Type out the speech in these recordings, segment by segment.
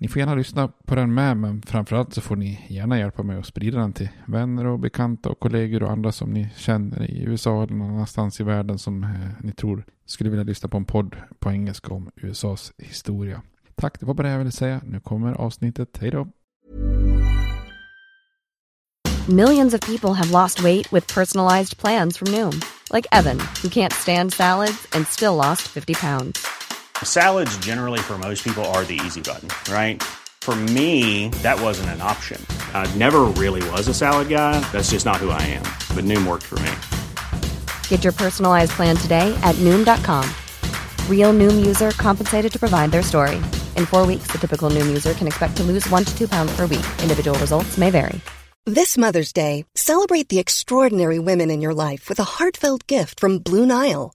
Ni får gärna lyssna på den med, men framförallt så får ni gärna hjälpa mig att sprida den till vänner och bekanta och kollegor och andra som ni känner i USA eller någon annanstans i världen som eh, ni tror skulle vilja lyssna på en podd på engelska om USAs historia. Tack, det var bara det jag ville säga. Nu kommer avsnittet. Hej då! Millions of people have lost weight with personalized plans from Noom. Like Evan, who can't stand salads and still lost 50 pounds. Salads, generally, for most people, are the easy button, right? For me, that wasn't an option. I never really was a salad guy. That's just not who I am. But Noom worked for me. Get your personalized plan today at Noom.com. Real Noom user compensated to provide their story. In four weeks, the typical Noom user can expect to lose one to two pounds per week. Individual results may vary. This Mother's Day, celebrate the extraordinary women in your life with a heartfelt gift from Blue Nile.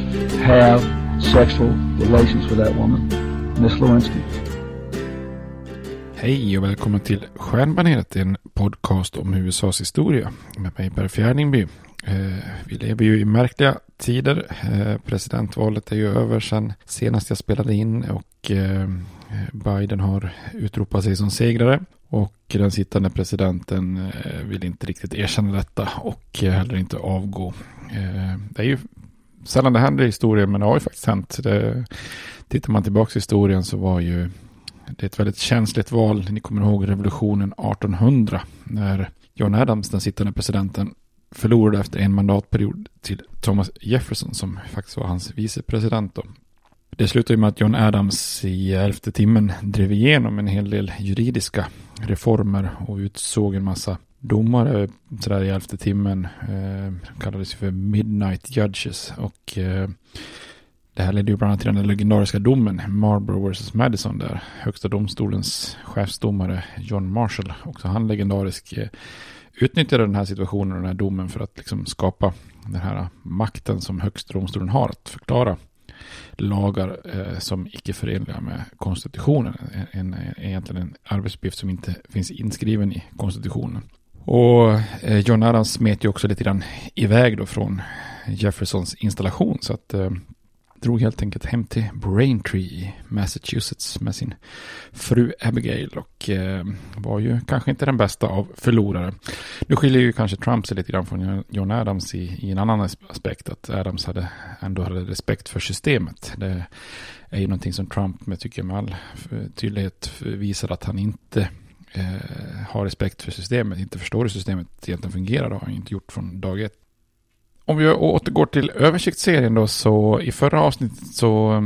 have sexual relations with that woman, Miss Lewinsky. Hej och välkommen till Stjärnbaneret, en podcast om USAs historia med mig Per Fjärningby. Eh, vi lever ju i märkliga tider. Eh, presidentvalet är ju över sedan senast jag spelade in och eh, Biden har utropat sig som segrare. Och den sittande presidenten eh, vill inte riktigt erkänna detta och eh, heller inte avgå. Eh, det är ju sällan det händer i historien men det har ju faktiskt hänt. Det, tittar man tillbaka i historien så var ju det ett väldigt känsligt val. Ni kommer ihåg revolutionen 1800 när John Adams, den sittande presidenten, förlorade efter en mandatperiod till Thomas Jefferson som faktiskt var hans vicepresident. Då. Det slutade med att John Adams i elfte timmen drev igenom en hel del juridiska reformer och utsåg en massa domare eh, sådär i elfte timmen. Eh, kallades för Midnight Judges och eh, det här ledde ju bland annat till den legendariska domen Marlborough vs. Madison där högsta domstolens chefsdomare John Marshall, också han legendarisk, eh, utnyttjade den här situationen och den här domen för att liksom skapa den här makten som högsta domstolen har att förklara lagar eh, som icke förenliga med konstitutionen. En, en, egentligen en arbetsuppgift som inte finns inskriven i konstitutionen. Och eh, John Adams smet ju också lite grann iväg då från Jeffersons installation så att eh, drog helt enkelt hem till Braintree i Massachusetts med sin fru Abigail och eh, var ju kanske inte den bästa av förlorare. Nu skiljer ju kanske Trump sig lite grann från John Adams i, i en annan aspekt, att Adams hade ändå hade respekt för systemet. Det är ju någonting som Trump med, tycker med all eh, tydlighet visar att han inte eh, har respekt för systemet, inte förstår hur systemet egentligen fungerar. Det har han inte gjort från dag ett. Om vi återgår till översiktsserien då så i förra avsnittet så, eh,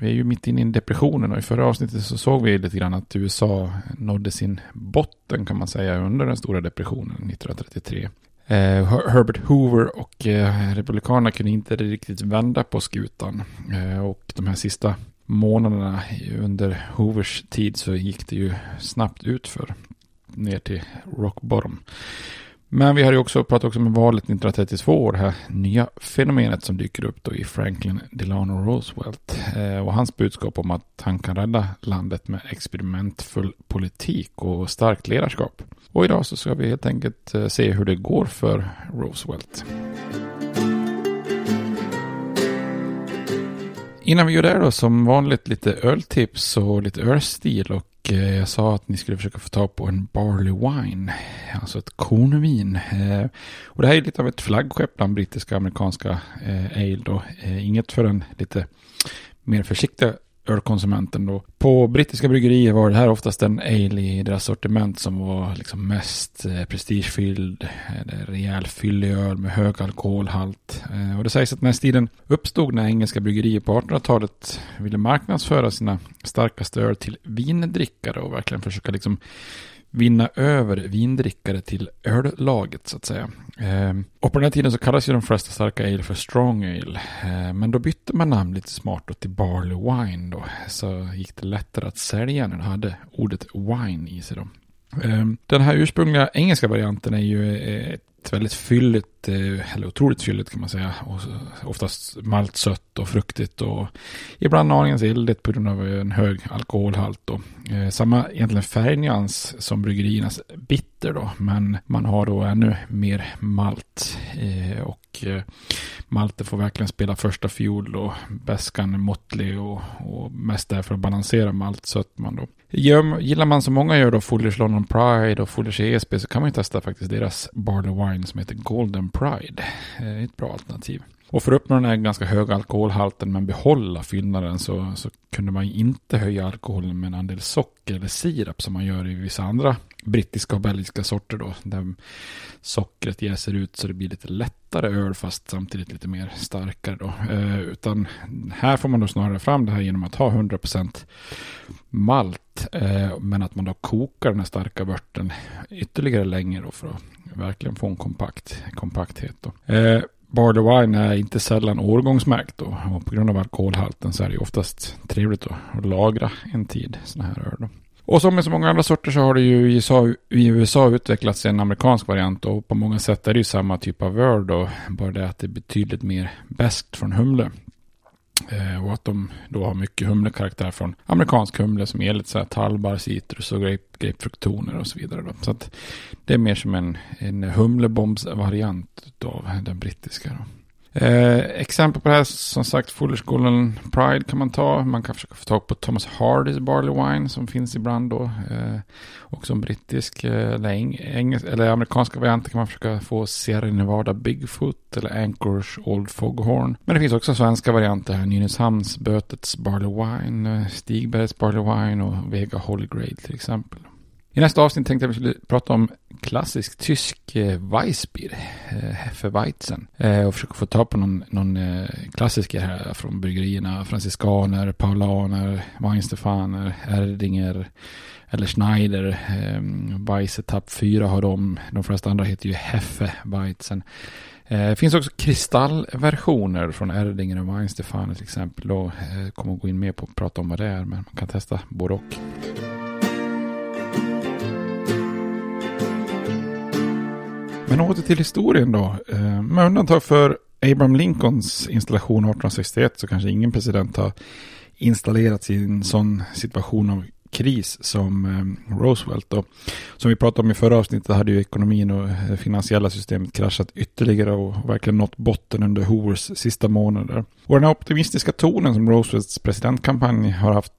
vi är ju mitt inne i depressionen och i förra avsnittet så såg vi lite grann att USA nådde sin botten kan man säga under den stora depressionen 1933. Eh, Herbert Hoover och eh, Republikanerna kunde inte riktigt vända på skutan eh, och de här sista månaderna under Hoovers tid så gick det ju snabbt ut för ner till rock bottom. Men vi har ju också pratat också om valet 1932, det här nya fenomenet som dyker upp då i Franklin Delano Roosevelt. Eh, och hans budskap om att han kan rädda landet med experimentfull politik och starkt ledarskap. Och idag så ska vi helt enkelt eh, se hur det går för Roosevelt. Innan vi gör det då, som vanligt lite öltips och lite ölstil och eh, jag sa att ni skulle försöka få tag på en Barley Wine, alltså ett kornvin. Eh, och det här är lite av ett flaggskepp bland brittiska och amerikanska eh, ale då. Inget för den lite mer försiktiga ölkonsumenten då. På brittiska bryggerier var det här oftast en ale i deras sortiment som var liksom mest eh, prestigefylld. Eh, rejäl fyllig öl med hög alkoholhalt. Eh, och det sägs att den här stilen uppstod när engelska bryggerier på 1800-talet ville marknadsföra sina starkaste öl till vindrickare och verkligen försöka liksom vinna över vindrickare till öllaget så att säga. Eh, och på den här tiden så kallades ju de flesta starka ale för strong ale. Eh, men då bytte man namn lite smart då till barley wine då. Så gick det lättare att sälja när det hade ordet wine i sig då. Eh, den här ursprungliga engelska varianten är ju ett väldigt fylligt, eh, eller otroligt fylligt kan man säga. Och oftast maltsött och fruktigt och ibland aningen eldigt på grund av en hög alkoholhalt. Då. Eh, samma egentligen färgnyans som bryggeriernas bitter då, men man har då ännu mer malt. Eh, och eh, malten får verkligen spela första fiol och bäskan måttlig och, och mest därför att balansera maltsötman då. Gillar man som många gör då Fullers London Pride och Fullers ESB så kan man ju testa faktiskt deras Barley Wine som heter Golden Pride. Eh, ett bra alternativ. Och för att uppnå den här ganska höga alkoholhalten men behålla fyllnaden så, så kunde man inte höja alkoholen med en andel socker eller sirap som man gör i vissa andra brittiska och belgiska sorter då. Där sockret jäser ut så det blir lite lättare öl fast samtidigt lite mer starkare då. Eh, utan här får man då snarare fram det här genom att ha 100% malt. Eh, men att man då kokar den här starka vörten ytterligare länge då för att verkligen få en kompakt, kompakthet då. Eh, Barley Wine är inte sällan årgångsmärkt då, och på grund av alkoholhalten så är det oftast trevligt att lagra en tid sådana här öl. Då. Och som med så många andra sorter så har det ju i USA, i USA utvecklats en amerikansk variant och på många sätt är det ju samma typ av öl då, bara det att det är betydligt mer bäst från humle. Eh, och att de då har mycket humlekaraktär från amerikansk humle som är lite så här talbar, citrus och grape, grapefruktoner och så vidare. Då. Så att det är mer som en, en humlebombsvariant av den brittiska. Då. Eh, exempel på det här, som sagt, Fullers Golden Pride kan man ta. Man kan försöka få tag på Thomas Hardys Barley Wine som finns ibland då. Eh, också en brittisk eh, eller, engelsk, eller amerikanska varianter kan man försöka få Sierra Nevada Bigfoot eller Anchors Old Foghorn. Men det finns också svenska varianter här. Nynäshamns Bötets Barley Wine, eh, Stigbergs Barley Wine och Vega Holy Grail till exempel. I nästa avsnitt tänkte jag att vi skulle prata om klassisk tysk eh, Weissbier, eh, Hefeweizen. Eh, och försöka få tag på någon, någon klassiker här från bryggerierna. Franciskaner, Paulaner, Weinstefaner, Erdinger eller Schneider. Eh, 4 har de. De flesta andra heter ju Hefeweizen. Det finns också kristallversioner från Erdinger och Weinstefaner till exempel. Och kommer att gå in mer på att prata om vad det är, men man kan testa både och. Men åter till historien då. Eh, med undantag för Abraham Lincolns installation 1861 så kanske ingen president har installerats i en sån situation av kris som eh, Roosevelt. Då. som vi pratade om i förra avsnittet hade ju ekonomin och det finansiella systemet kraschat ytterligare och verkligen nått botten under Hoovers sista månader. Och den här optimistiska tonen som Roosevelts presidentkampanj har haft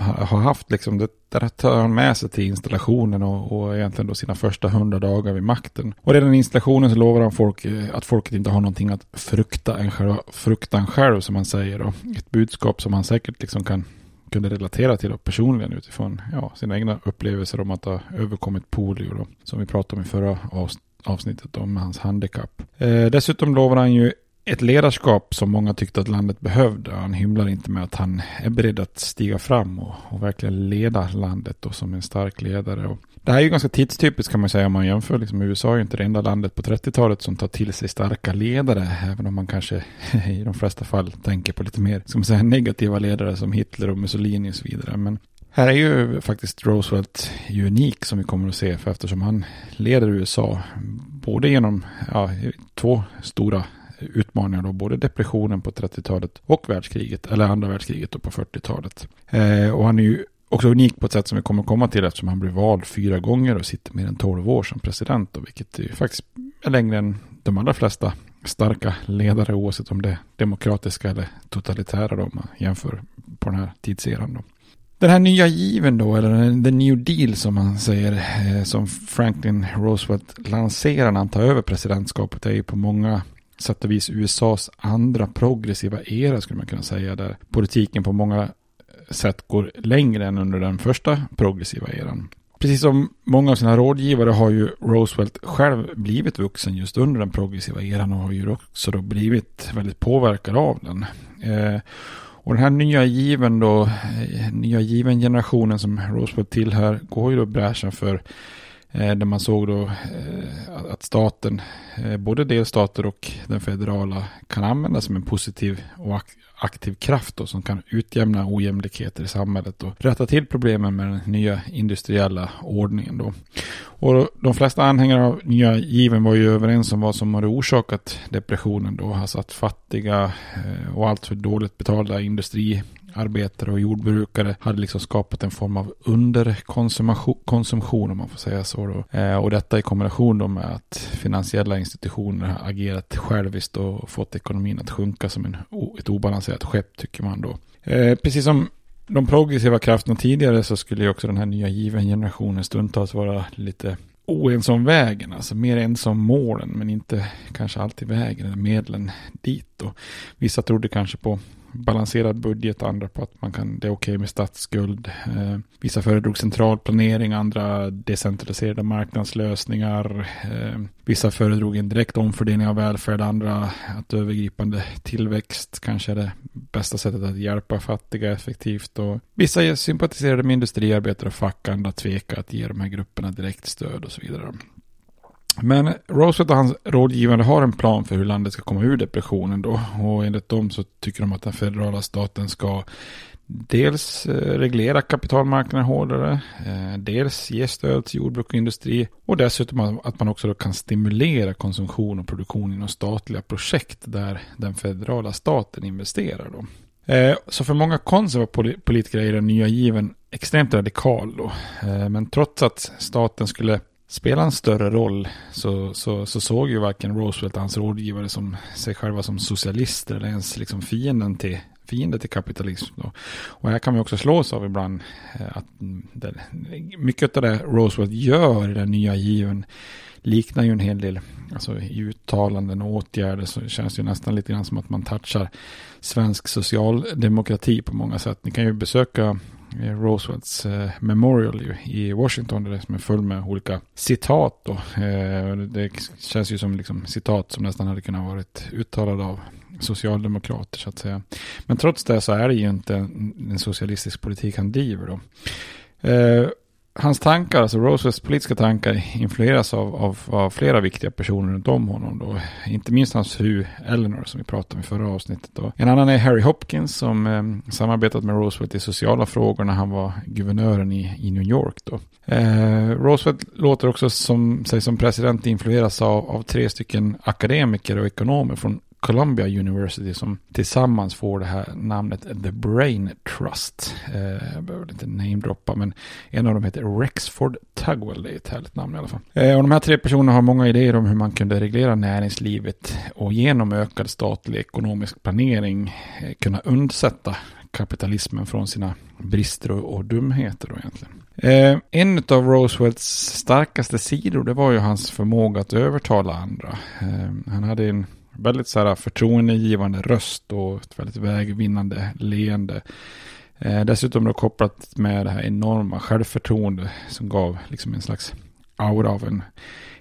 har haft liksom, det där tar han med sig till installationen och, och egentligen då sina första hundra dagar vid makten. Och redan i installationen så lovar han folk eh, att folket inte har någonting att frukta än själva fruktan själv som han säger. Och ett budskap som han säkert liksom kan kunde relatera till då personligen utifrån ja, sina egna upplevelser om att ha överkommit polio då, som vi pratade om i förra avsnittet om hans handikapp. Eh, dessutom lovar han ju ett ledarskap som många tyckte att landet behövde. Han hymlar inte med att han är beredd att stiga fram och, och verkligen leda landet då som en stark ledare. Och det här är ju ganska tidstypiskt kan man säga om man jämför. Liksom, USA är ju inte det enda landet på 30-talet som tar till sig starka ledare. Även om man kanske i de flesta fall tänker på lite mer ska man säga, negativa ledare som Hitler och Mussolini och så vidare. Men här är ju faktiskt Roosevelt unik som vi kommer att se. För eftersom han leder USA både genom ja, två stora utmaningar då, både depressionen på 30-talet och världskriget, eller andra världskriget på 40-talet. Eh, och han är ju också unik på ett sätt som vi kommer komma till eftersom han blev vald fyra gånger och sitter mer än 12 år som president, då, vilket är faktiskt är längre än de allra flesta starka ledare oavsett om det är demokratiska eller totalitära då, om man jämför på den här tidseran. Då. Den här nya given då, eller the new deal som man säger, eh, som Franklin Roosevelt lanserar när han tar över presidentskapet, är ju på många sätt och vis USAs andra progressiva era skulle man kunna säga. Där politiken på många sätt går längre än under den första progressiva eran. Precis som många av sina rådgivare har ju Roosevelt själv blivit vuxen just under den progressiva eran och har ju också då blivit väldigt påverkad av den. Eh, och den här nya given då, eh, nya given generationen som Roosevelt tillhör går ju då bräschen för Eh, där man såg då eh, att staten, eh, både delstater och den federala, kan användas som en positiv och aktiv kraft då, som kan utjämna ojämlikheter i samhället och rätta till problemen med den nya industriella ordningen. Då. Och de flesta anhängare av nya given var ju överens om vad som hade orsakat depressionen då, alltså att fattiga och alltför dåligt betalda industri arbetare och jordbrukare hade liksom skapat en form av underkonsumtion om man får säga så. Då. Eh, och detta i kombination då med att finansiella institutioner har agerat själviskt och fått ekonomin att sjunka som en, ett obalanserat skepp tycker man då. Eh, precis som de progressiva krafterna tidigare så skulle ju också den här nya given generationen stundtals vara lite oense om vägen, alltså mer ense om målen men inte kanske alltid vägen eller medlen dit. Då. vissa trodde kanske på balanserad budget, andra på att man kan, det är okej okay med statsskuld. Eh, vissa föredrog central planering, andra decentraliserade marknadslösningar. Eh, vissa föredrog en direkt omfördelning av välfärd, andra att övergripande tillväxt kanske är det bästa sättet att hjälpa fattiga effektivt. Och vissa sympatiserade med industriarbetare och fack, andra tveka att ge de här grupperna direkt stöd och så vidare. Men Roosevelt och hans rådgivare har en plan för hur landet ska komma ur depressionen då. Och enligt dem så tycker de att den federala staten ska dels eh, reglera kapitalmarknaden hårdare, eh, dels ge stöd till jordbruk och industri och dessutom att man också kan stimulera konsumtion och produktion inom statliga projekt där den federala staten investerar. Då. Eh, så för många konservativa politiker är den nya given extremt radikal då. Men trots att staten skulle spela en större roll så, så, så såg ju varken Roosevelt och hans rådgivare som sig själva som socialister eller ens liksom fienden till, fiende till kapitalism. Då. Och här kan vi också slås av ibland eh, att det, mycket av det Roosevelt gör i den nya given liknar ju en hel del alltså, i uttalanden och åtgärder så känns det ju nästan lite grann som att man touchar svensk socialdemokrati på många sätt. Ni kan ju besöka Eh, Roosevelts eh, Memorial i Washington. Där det som är full med olika citat. Då. Eh, det känns ju som liksom, citat som nästan hade kunnat varit uttalade av socialdemokrater så att säga. Men trots det så är det ju inte en, en socialistisk politik han driver då. Eh, Hans tankar, alltså Roosevelts politiska tankar, influeras av, av, av, flera viktiga personer runt om honom. Då. Inte minst hans fru Eleanor som vi pratade om i förra avsnittet. Då. En annan är Harry Hopkins som eh, samarbetat med Roosevelt i sociala frågor när han var guvernören i, i New York. Då. Eh, Roosevelt låter också som, sig som president influeras av, av tre stycken akademiker och ekonomer från Columbia University som tillsammans får det här namnet The Brain Trust. Eh, jag behöver inte namedroppa men en av dem heter Rexford Tugwell. Det är ett härligt namn i alla fall. Eh, och de här tre personerna har många idéer om hur man kunde reglera näringslivet och genom ökad statlig ekonomisk planering eh, kunna undsätta kapitalismen från sina brister och, och dumheter då egentligen. Eh, en av Roosevelts starkaste sidor det var ju hans förmåga att övertala andra. Eh, han hade en väldigt så här, förtroendegivande röst och ett väldigt vägvinnande leende. Eh, dessutom då kopplat med det här enorma självförtroende som gav liksom en slags aura av en,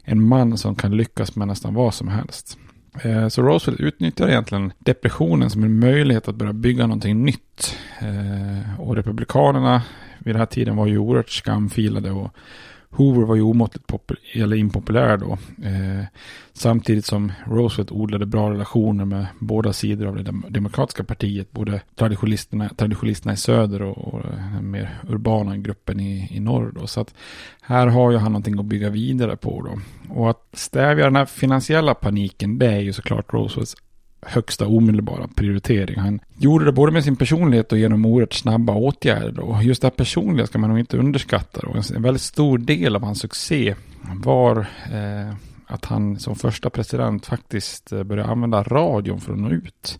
en man som kan lyckas med nästan vad som helst. Eh, så Roosevelt utnyttjar egentligen depressionen som en möjlighet att börja bygga någonting nytt. Eh, och Republikanerna vid den här tiden var ju oerhört skamfilade och Hoover var ju omåttligt eller impopulär då. Eh, samtidigt som Roosevelt odlade bra relationer med båda sidor av det demokratiska partiet. Både traditionalisterna, traditionalisterna i söder och, och den mer urbana gruppen i, i norr. Då. Så att här har ju han någonting att bygga vidare på då. Och att stävja den här finansiella paniken det är ju såklart Roosevelts högsta omedelbara prioritering. Han gjorde det både med sin personlighet och genom oerhört snabba åtgärder. Och just det här personliga ska man nog inte underskatta. Då. En väldigt stor del av hans succé var eh, att han som första president faktiskt eh, började använda radion för att nå ut.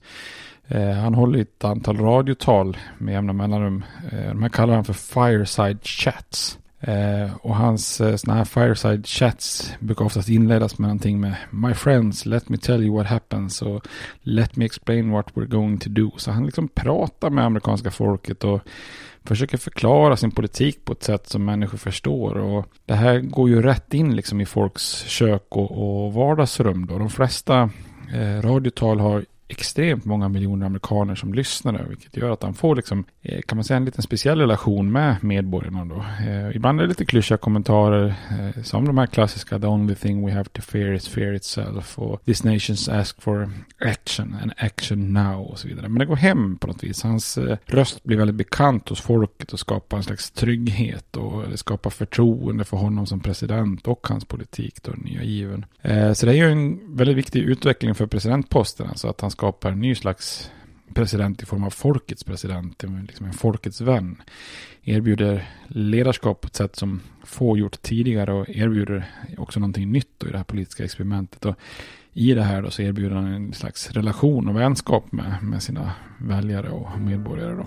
Eh, han håller ett antal radiotal med jämna mellanrum. Eh, de här kallar han för fireside chats. Eh, och hans eh, sådana här fireside chats brukar oftast inledas med någonting med My friends, let me tell you what happens och Let me explain what we're going to do. Så han liksom pratar med amerikanska folket och försöker förklara sin politik på ett sätt som människor förstår. Och det här går ju rätt in liksom i folks kök och, och vardagsrum. Då. De flesta eh, radiotal har extremt många miljoner amerikaner som lyssnar vilket gör att han får liksom, eh, kan man säga en liten speciell relation med medborgarna då. Eh, ibland är det lite klyschiga kommentarer eh, som de här klassiska The only thing we have to fear is fear itself och This nations ask for action and action now och så vidare. Men det går hem på något vis. Hans eh, röst blir väldigt bekant hos folket och skapar en slags trygghet och det skapar förtroende för honom som president och hans politik då, nya given. Eh, så det är ju en väldigt viktig utveckling för presidentposten, alltså att han skapar en ny slags president i form av folkets president, liksom en folkets vän. Erbjuder ledarskap på ett sätt som få gjort tidigare och erbjuder också någonting nytt i det här politiska experimentet. Och I det här då så erbjuder han en slags relation och vänskap med, med sina väljare och medborgare. Då.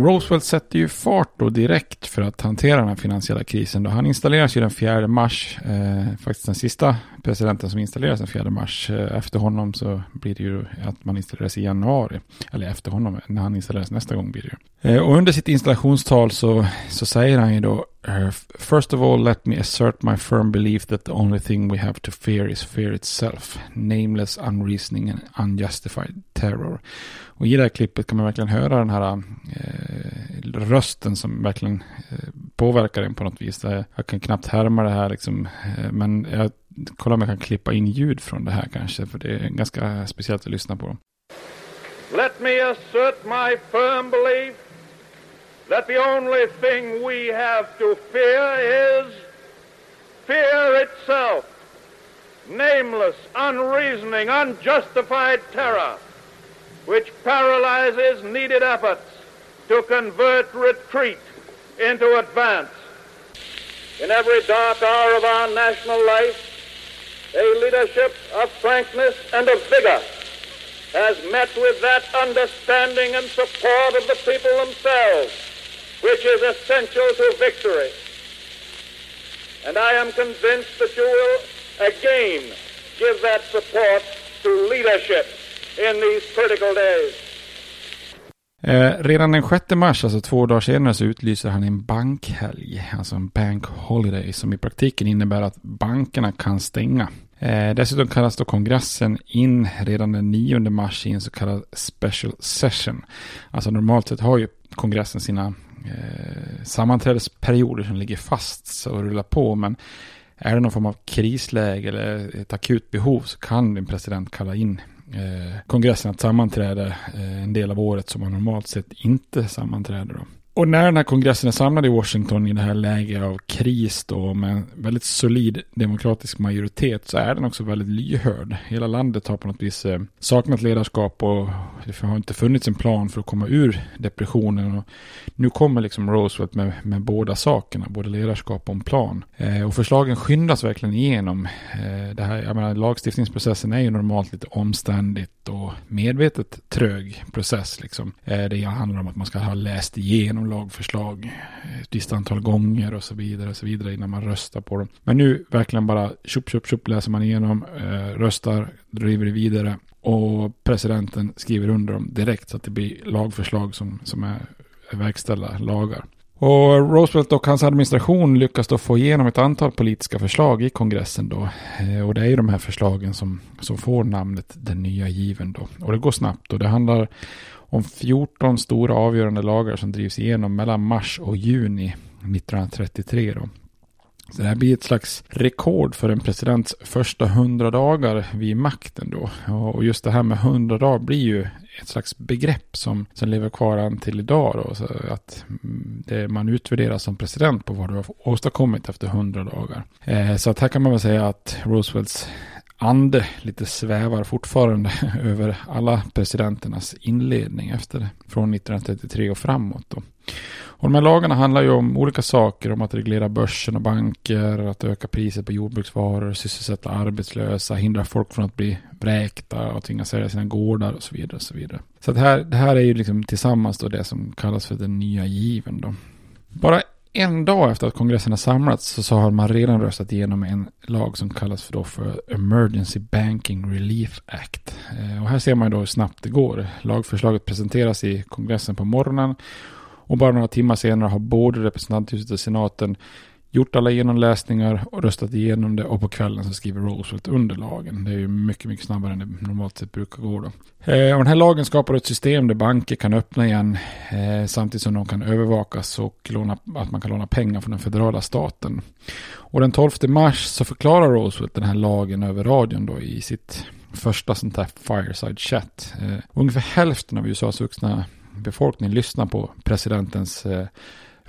Roosevelt sätter ju fart då direkt för att hantera den här finansiella krisen. Då han installeras ju den 4 mars, eh, faktiskt den sista presidenten som installeras den 4 mars. Eh, efter honom så blir det ju att man installeras i januari. Eller efter honom, när han installeras nästa gång blir det ju. Eh, och under sitt installationstal så, så säger han ju då Uh, first of all, let me assert my firm belief that the only thing we have to fear is fear itself. Nameless, unreasoning and unjustified terror. Och i det här klippet kan man verkligen höra den här eh, rösten som verkligen eh, påverkar en på något vis. Jag kan knappt härma det här liksom. Eh, men jag kollar om jag kan klippa in ljud från det här kanske. För det är ganska speciellt att lyssna på. Let me assert my firm belief that the only thing we have to fear is fear itself. Nameless, unreasoning, unjustified terror which paralyzes needed efforts to convert retreat into advance. In every dark hour of our national life, a leadership of frankness and of vigor has met with that understanding and support of the people themselves, which is essential to victory. And I am convinced that you will again give that support to leadership in these critical days. Eh, redan den 6 mars, alltså två dagar senare, så utlyser han en bankhelg, alltså en bank holiday, som i praktiken innebär att bankerna kan stänga. Eh, dessutom kallas då kongressen in redan den 9 mars i en så kallad special session. Alltså normalt sett har ju kongressen sina eh, sammanträdesperioder som ligger fast och rullar på, men är det någon form av krisläge eller ett akut behov så kan en president kalla in eh, kongressen att sammanträda eh, en del av året som man normalt sett inte sammanträder. Då. Och när den här kongressen är samlad i Washington i det här läget av kris då med en väldigt solid demokratisk majoritet så är den också väldigt lyhörd. Hela landet har på något vis eh, saknat ledarskap och det har inte funnits en plan för att komma ur depressionen. Och nu kommer liksom Roosevelt med, med båda sakerna, både ledarskap och en plan. Eh, och förslagen skyndas verkligen igenom. Eh, det här, jag menar, lagstiftningsprocessen är ju normalt lite omständigt och medvetet trög process. Liksom. Eh, det handlar om att man ska ha läst igenom lagförslag ett visst antal gånger och så vidare och så vidare innan man röstar på dem. Men nu verkligen bara tjopp, tjopp, tjopp läser man igenom, eh, röstar, driver det vidare och presidenten skriver under dem direkt så att det blir lagförslag som, som är verkställda lagar. Och Roosevelt och hans administration lyckas då få igenom ett antal politiska förslag i kongressen då. Eh, och det är ju de här förslagen som, som får namnet den nya given då. Och det går snabbt och det handlar om 14 stora avgörande lagar som drivs igenom mellan mars och juni 1933 då. Så det här blir ett slags rekord för en presidents första hundra dagar vid makten då. Och just det här med hundra dagar blir ju ett slags begrepp som, som lever kvar än till idag då. Så att mm, det, man utvärderas som president på vad du har åstadkommit efter hundra dagar. Eh, så att här kan man väl säga att Roosevelts ande lite svävar fortfarande över alla presidenternas inledning efter från 1933 och framåt. Då. Och de här lagarna handlar ju om olika saker, om att reglera börsen och banker, att öka priset på jordbruksvaror, sysselsätta arbetslösa, hindra folk från att bli vräkta och tvingas sälja sina gårdar och så vidare. Och så vidare. så det, här, det här är ju liksom tillsammans då det som kallas för den nya given. Då. Bara en dag efter att kongressen har samlats så har man redan röstat igenom en lag som kallas för, då för Emergency Banking Relief Act. Eh, och här ser man då hur snabbt det går. Lagförslaget presenteras i kongressen på morgonen och bara några timmar senare har både representanthuset och senaten gjort alla genomläsningar och röstat igenom det och på kvällen så skriver Roosevelt under lagen. Det är ju mycket, mycket snabbare än det normalt sett brukar gå då. Eh, och den här lagen skapar ett system där banker kan öppna igen eh, samtidigt som de kan övervakas och låna, att man kan låna pengar från den federala staten. Och den 12 mars så förklarar Roosevelt den här lagen över radion då i sitt första sånt här fireside chat. Eh, ungefär hälften av USAs vuxna befolkning lyssnar på presidentens eh,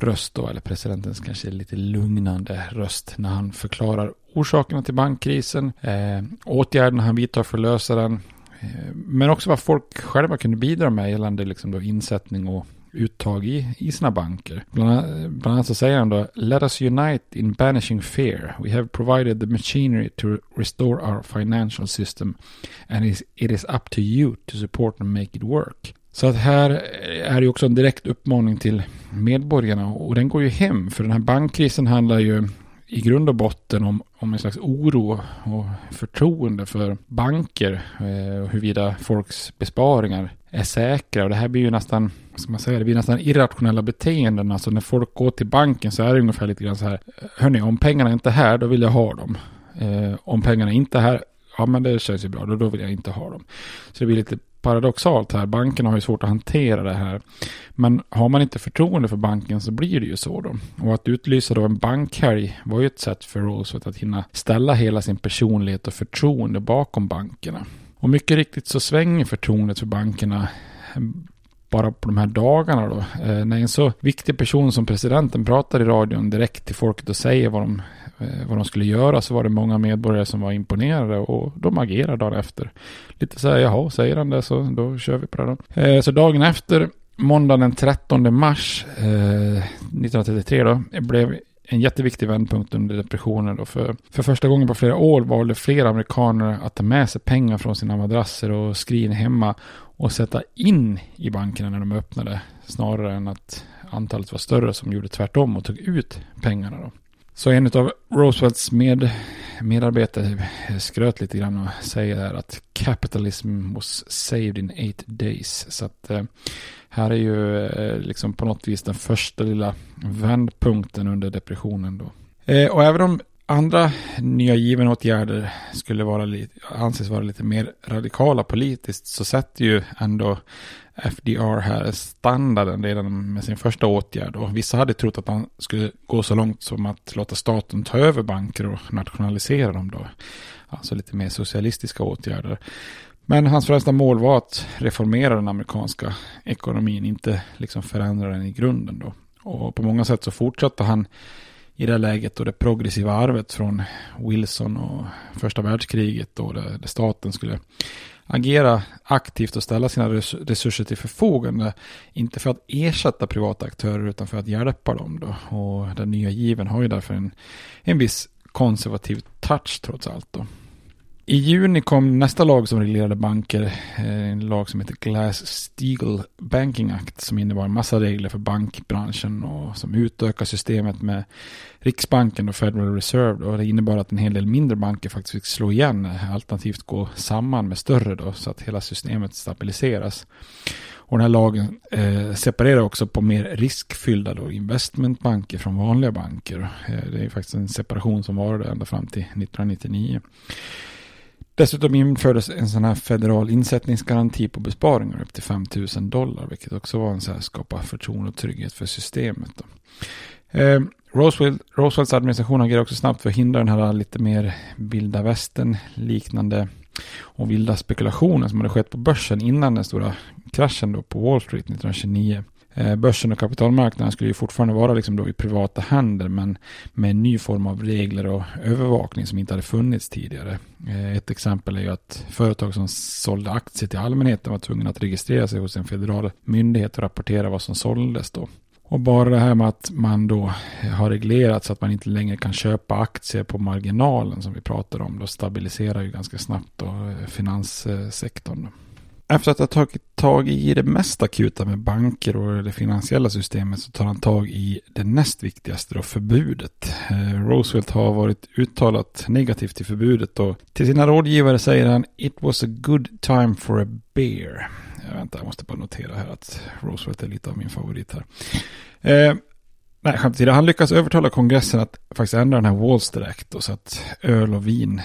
röst då, eller presidentens kanske lite lugnande röst när han förklarar orsakerna till bankkrisen, eh, åtgärderna han vidtar för att lösa den, eh, men också vad folk själva kunde bidra med gällande liksom då insättning och uttag i, i sina banker. Bland, bland annat så säger han då Let us unite in banishing fear. We have provided the machinery to restore our financial system and it is up to you to support and make it work. Så att här är det också en direkt uppmaning till medborgarna och den går ju hem för den här bankkrisen handlar ju i grund och botten om, om en slags oro och förtroende för banker eh, och huruvida folks besparingar är säkra. Och det här blir ju nästan, ska man säga, det blir nästan irrationella beteenden. Alltså när folk går till banken så är det ungefär lite grann så här, hörni, om pengarna är inte är här, då vill jag ha dem. Eh, om pengarna inte är här, ja men det känns ju bra, då, då vill jag inte ha dem. Så det blir lite paradoxalt här. Bankerna har ju svårt att hantera det här. Men har man inte förtroende för banken så blir det ju så då. Och att utlysa då en bankhelg var ju ett sätt för Roosevelt att hinna ställa hela sin personlighet och förtroende bakom bankerna. Och mycket riktigt så svänger förtroendet för bankerna bara på de här dagarna då. Eh, när en så viktig person som presidenten pratar i radion direkt till folket och säger vad de eh, vad de skulle göra så var det många medborgare som var imponerade och de agerade dagen efter. Lite så här, jaha, säger han det så då kör vi på det då. Eh, så dagen efter, måndagen den 13 mars 1933 då, blev en jätteviktig vändpunkt under depressionen. Då. För, för första gången på flera år valde flera amerikaner att ta med sig pengar från sina madrasser och skrin hemma och sätta in i bankerna när de öppnade. Snarare än att antalet var större som gjorde tvärtom och tog ut pengarna. Då. Så en av Roosevelts med, medarbetare skröt lite grann och säger att capitalism was saved in eight days. Så att eh, här är ju eh, liksom på något vis den första lilla vändpunkten under depressionen då. Eh, och även om andra nya givna åtgärder skulle vara lite, anses vara lite mer radikala politiskt så sätter ju ändå FDR här standarden redan med sin första åtgärd. Och vissa hade trott att han skulle gå så långt som att låta staten ta över banker och nationalisera dem då. Alltså lite mer socialistiska åtgärder. Men hans främsta mål var att reformera den amerikanska ekonomin, inte liksom förändra den i grunden då. Och på många sätt så fortsatte han i det läget och det progressiva arvet från Wilson och första världskriget då där staten skulle agera aktivt och ställa sina resurser till förfogande. Inte för att ersätta privata aktörer utan för att hjälpa dem då. Och den nya given har ju därför en, en viss konservativ touch trots allt då. I juni kom nästa lag som reglerade banker, eh, en lag som heter Glass-Steagall Banking Act som innebar en massa regler för bankbranschen och som utökar systemet med Riksbanken och Federal Reserve. Och det innebar att en hel del mindre banker faktiskt fick slå igen, eh, alternativt gå samman med större då, så att hela systemet stabiliseras. Och den här lagen eh, separerar också på mer riskfyllda då investmentbanker från vanliga banker. Eh, det är faktiskt en separation som varade ända fram till 1999. Dessutom infördes en sån här federal insättningsgaranti på besparingar upp till 5 000 dollar, vilket också var en så här skapa förtroende och trygghet för systemet. Då. Eh, Roosevelt, Roosevelts administration agerade också snabbt för att hindra den här lite mer vilda västern liknande och vilda spekulationen som hade skett på börsen innan den stora kraschen då på Wall Street 1929. Eh, börsen och kapitalmarknaden skulle ju fortfarande vara liksom då i privata händer men med en ny form av regler och övervakning som inte hade funnits tidigare. Eh, ett exempel är ju att företag som sålde aktier till allmänheten var tvungna att registrera sig hos en federal myndighet och rapportera vad som såldes då. Och bara det här med att man då har reglerat så att man inte längre kan köpa aktier på marginalen som vi pratar om, då stabiliserar ju ganska snabbt då eh, finanssektorn. finanssektorn. Efter att ha tagit tag i det mest akuta med banker och det finansiella systemet så tar han tag i det näst viktigaste då, förbudet. Eh, Roosevelt har varit uttalat negativt till förbudet och till sina rådgivare säger han It was a good time for a beer. Jag, vänta, jag måste bara notera här att Roosevelt är lite av min favorit här. Eh, nej, skämt Han lyckas övertala kongressen att faktiskt ändra den här Walster Act och så att öl och vin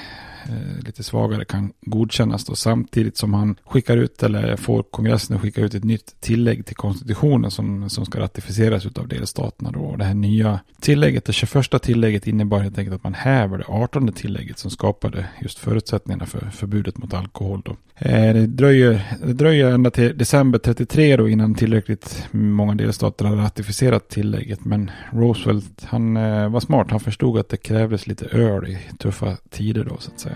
Eh, lite svagare kan godkännas då samtidigt som han skickar ut eller får kongressen att skicka ut ett nytt tillägg till konstitutionen som, som ska ratificeras av delstaterna då. Och det här nya tillägget, det 21 tillägget innebar helt enkelt att man häver det 18 tillägget som skapade just förutsättningarna för förbudet mot alkohol då. Eh, det dröjer, det dröjer ända till december 33 då innan tillräckligt många delstater har ratificerat tillägget men Roosevelt han eh, var smart, han förstod att det krävdes lite öl i tuffa tider då så att säga.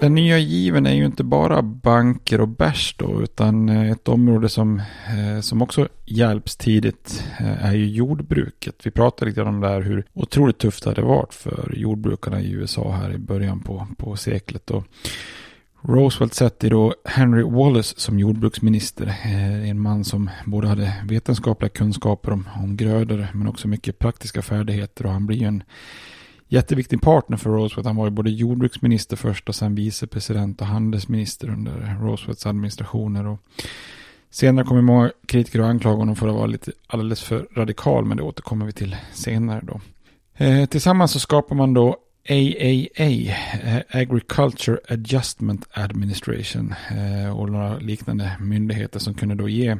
Den nya given är ju inte bara banker och bärs då, utan eh, ett område som, eh, som också hjälps tidigt eh, är ju jordbruket. Vi pratade lite om det här hur otroligt tufft det hade varit för jordbrukarna i USA här i början på, på seklet. Och Roosevelt sätter då Henry Wallace som jordbruksminister. En man som både hade vetenskapliga kunskaper om, om grödor men också mycket praktiska färdigheter och han blir ju en jätteviktig partner för Roosevelt. Han var ju både jordbruksminister först och sen vicepresident och handelsminister under Roosevelts administrationer. Och senare kommer många kritiker att anklaga honom för att vara lite alldeles för radikal, men det återkommer vi till senare då. Eh, tillsammans så skapar man då AAA, eh, Agriculture Adjustment Administration eh, och några liknande myndigheter som kunde då ge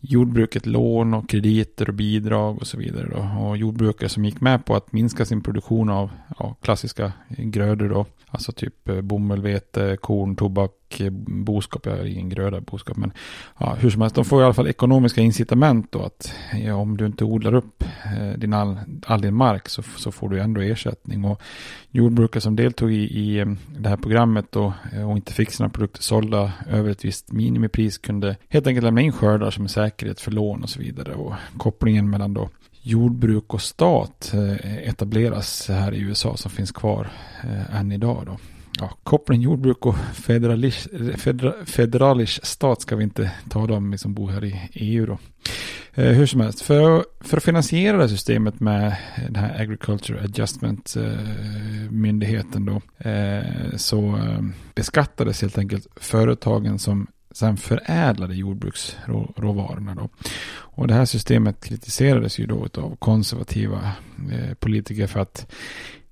jordbruket lån och krediter och bidrag och så vidare. Då. Och jordbrukare som gick med på att minska sin produktion av ja, klassiska grödor då. Alltså typ eh, bomull, vete, korn, tobak, och eh, boskap. Jag har ingen gröda boskap. Men ja, hur som helst, de får i alla fall ekonomiska incitament då. Att ja, om du inte odlar upp eh, din all, all din mark så, så får du ändå ersättning. Och jordbrukare som deltog i, i eh, det här programmet då, eh, och inte fick sina produkter sålda över ett visst minimipris kunde helt enkelt lämna in skördar som är säkerhet för lån och så vidare. Och kopplingen mellan då jordbruk och stat etableras här i USA som finns kvar än idag. Då. Ja, koppling jordbruk och federalish, federa, federalish stat ska vi inte tala om, vi som bor här i EU. Då. Eh, hur som helst, för, för att finansiera det här systemet med den här Agriculture Adjustment eh, myndigheten då, eh, så eh, beskattades helt enkelt företagen som sen förädlade jordbruksråvarorna. Då. Och det här systemet kritiserades ju då av konservativa eh, politiker för att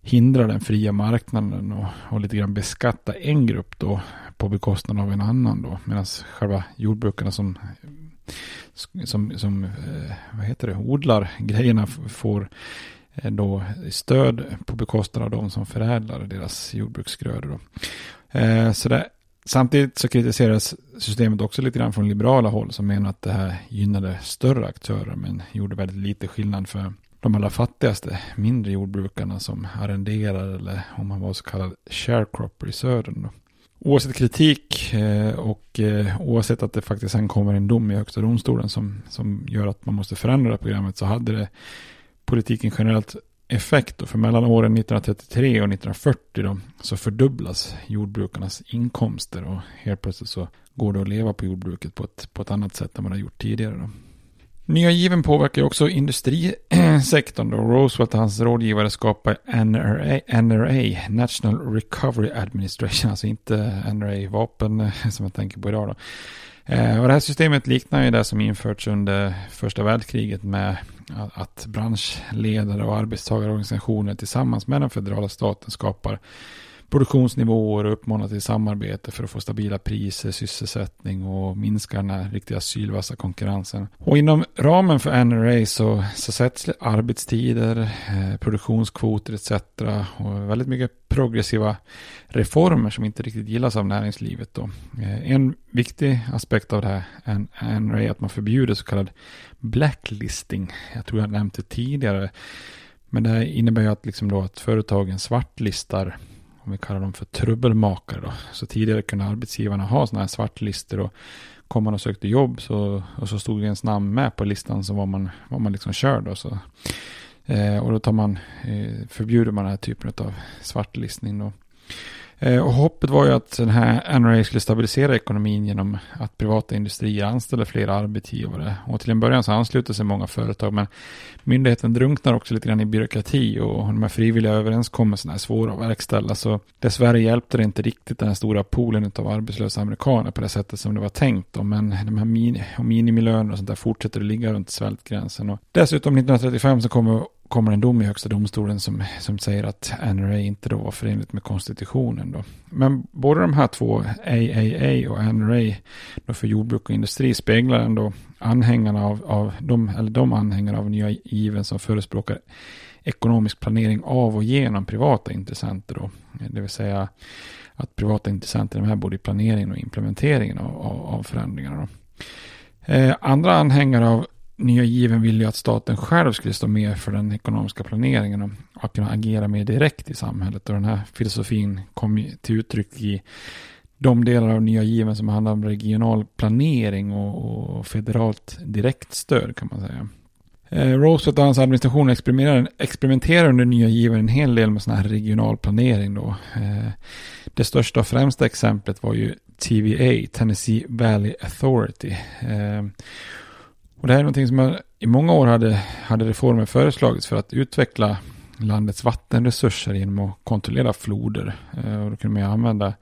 hindra den fria marknaden och, och lite grann beskatta en grupp då på bekostnad av en annan då. Medan själva jordbrukarna som, som, som eh, vad heter det, odlar grejerna får eh, då stöd på bekostnad av de som förädlar deras jordbruksgrödor. Då. Eh, så där, Samtidigt så kritiseras systemet också lite grann från liberala håll som menar att det här gynnade större aktörer men gjorde väldigt lite skillnad för de allra fattigaste mindre jordbrukarna som arrenderar eller om man var så kallad sharecropper i södern. Då. Oavsett kritik eh, och eh, oavsett att det faktiskt sen kommer en dom i högsta domstolen som, som gör att man måste förändra programmet så hade det politiken generellt effekt. Och för mellan åren 1933 och 1940 då, så fördubblas jordbrukarnas inkomster och helt plötsligt så går det att leva på jordbruket på ett, på ett annat sätt än man har gjort tidigare. Då. Nya given påverkar också industrisektorn. Då. Roosevelt och hans rådgivare skapar NRA, NRA, National Recovery Administration, alltså inte NRA vapen som jag tänker på idag. Då. Eh, och det här systemet liknar ju det som införts under första världskriget med att branschledare och arbetstagarorganisationer tillsammans med den federala staten skapar produktionsnivåer och uppmanar till samarbete för att få stabila priser, sysselsättning och minska den här riktiga sylvassa konkurrensen. Och inom ramen för NRA så, så sätts arbetstider, eh, produktionskvoter etc. och väldigt mycket progressiva reformer som inte riktigt gillas av näringslivet. Då. Eh, en viktig aspekt av det här NRA är att man förbjuder så kallad blacklisting. Jag tror jag nämnt det tidigare. Men det innebär ju att, liksom då att företagen svartlistar om vi kallar dem för trubbelmakare. Då. Så tidigare kunde arbetsgivarna ha sådana här svartlistor och kom man och sökte jobb så, och så stod ens namn med på listan så var man, var man liksom körd. Och, så. Eh, och då tar man, eh, förbjuder man den här typen av svartlistning. Då. Eh, och hoppet var ju att den här NRA skulle stabilisera ekonomin genom att privata industrier anställer fler arbetsgivare. Och till en början så ansluter sig många företag men myndigheten drunknar också lite grann i byråkrati och de här frivilliga överenskommelserna är svåra att verkställa. Så dessvärre hjälpte det inte riktigt den här stora poolen av arbetslösa amerikaner på det sättet som det var tänkt. Då. Men de här mini, minimilöner och sånt där fortsätter att ligga runt svältgränsen. Och dessutom 1935 så kommer kommer en dom i högsta domstolen som, som säger att NRA inte då var förenligt med konstitutionen. Då. Men både de här två, AAA och NRA, då för jordbruk och industri, speglar ändå anhängarna av, av de, eller de anhängare av nya given som förespråkar ekonomisk planering av och genom privata intressenter. Då. Det vill säga att privata intressenter är med både i planeringen och implementeringen av, av, av förändringarna. Då. Eh, andra anhängare av nya given ville ju att staten själv skulle stå med för den ekonomiska planeringen och att kunna agera mer direkt i samhället. Och den här filosofin kom till uttryck i de delar av nya given som handlar om regional planering och, och federalt direktstöd kan man säga. Eh, Roosevelt och hans administration experimenterar, under nya given en hel del med sån här regional planering då. Eh, det största och främsta exemplet var ju TVA, Tennessee Valley Authority. Eh, och det här är någonting som i många år hade, hade reformer föreslagits för att utveckla landets vattenresurser genom att kontrollera floder. Eh, och då kunde man använda,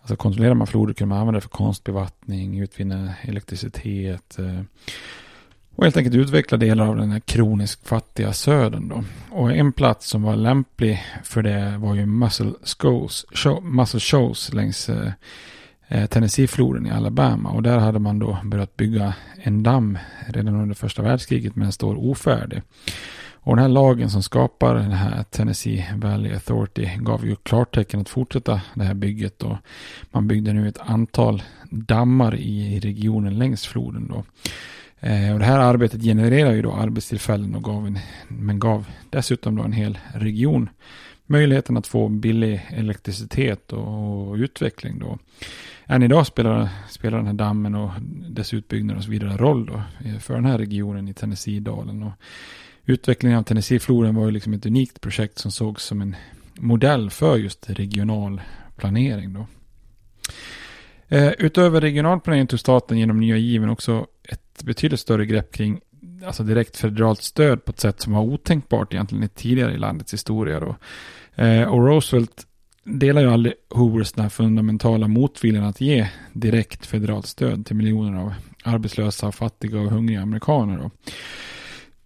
alltså kontrollerar man floder kunde man använda det för konstbevattning, utvinna elektricitet eh, och helt enkelt utveckla delar av den här kroniskt fattiga södern. Då. Och en plats som var lämplig för det var ju Muscle Shoals, show, Muscle Shows längs eh, Eh, Tennessee-floden i Alabama. Och där hade man då börjat bygga en damm redan under första världskriget men den står ofärdig. Och den här lagen som skapar den här Tennessee Valley Authority gav ju klartecken att fortsätta det här bygget. Och man byggde nu ett antal dammar i regionen längs floden. Då. Eh, och det här arbetet genererar ju då arbetstillfällen och gav en, men gav dessutom då en hel region möjligheten att få billig elektricitet och, och utveckling då. Än idag spelar, spelar den här dammen och dess utbyggnad och så vidare roll då eh, för den här regionen i Tennessee-dalen. Och utvecklingen av Tennessee-floden var ju liksom ett unikt projekt som sågs som en modell för just regional planering då. Eh, utöver regional planering tog staten genom nya given också ett betydligt större grepp kring alltså direkt federalt stöd på ett sätt som var otänkbart egentligen tidigare i landets historia. Då. Eh, och Roosevelt delar ju aldrig Hoovers den här fundamentala motviljan att ge direkt federalt stöd till miljoner av arbetslösa, fattiga och hungriga amerikaner. Då.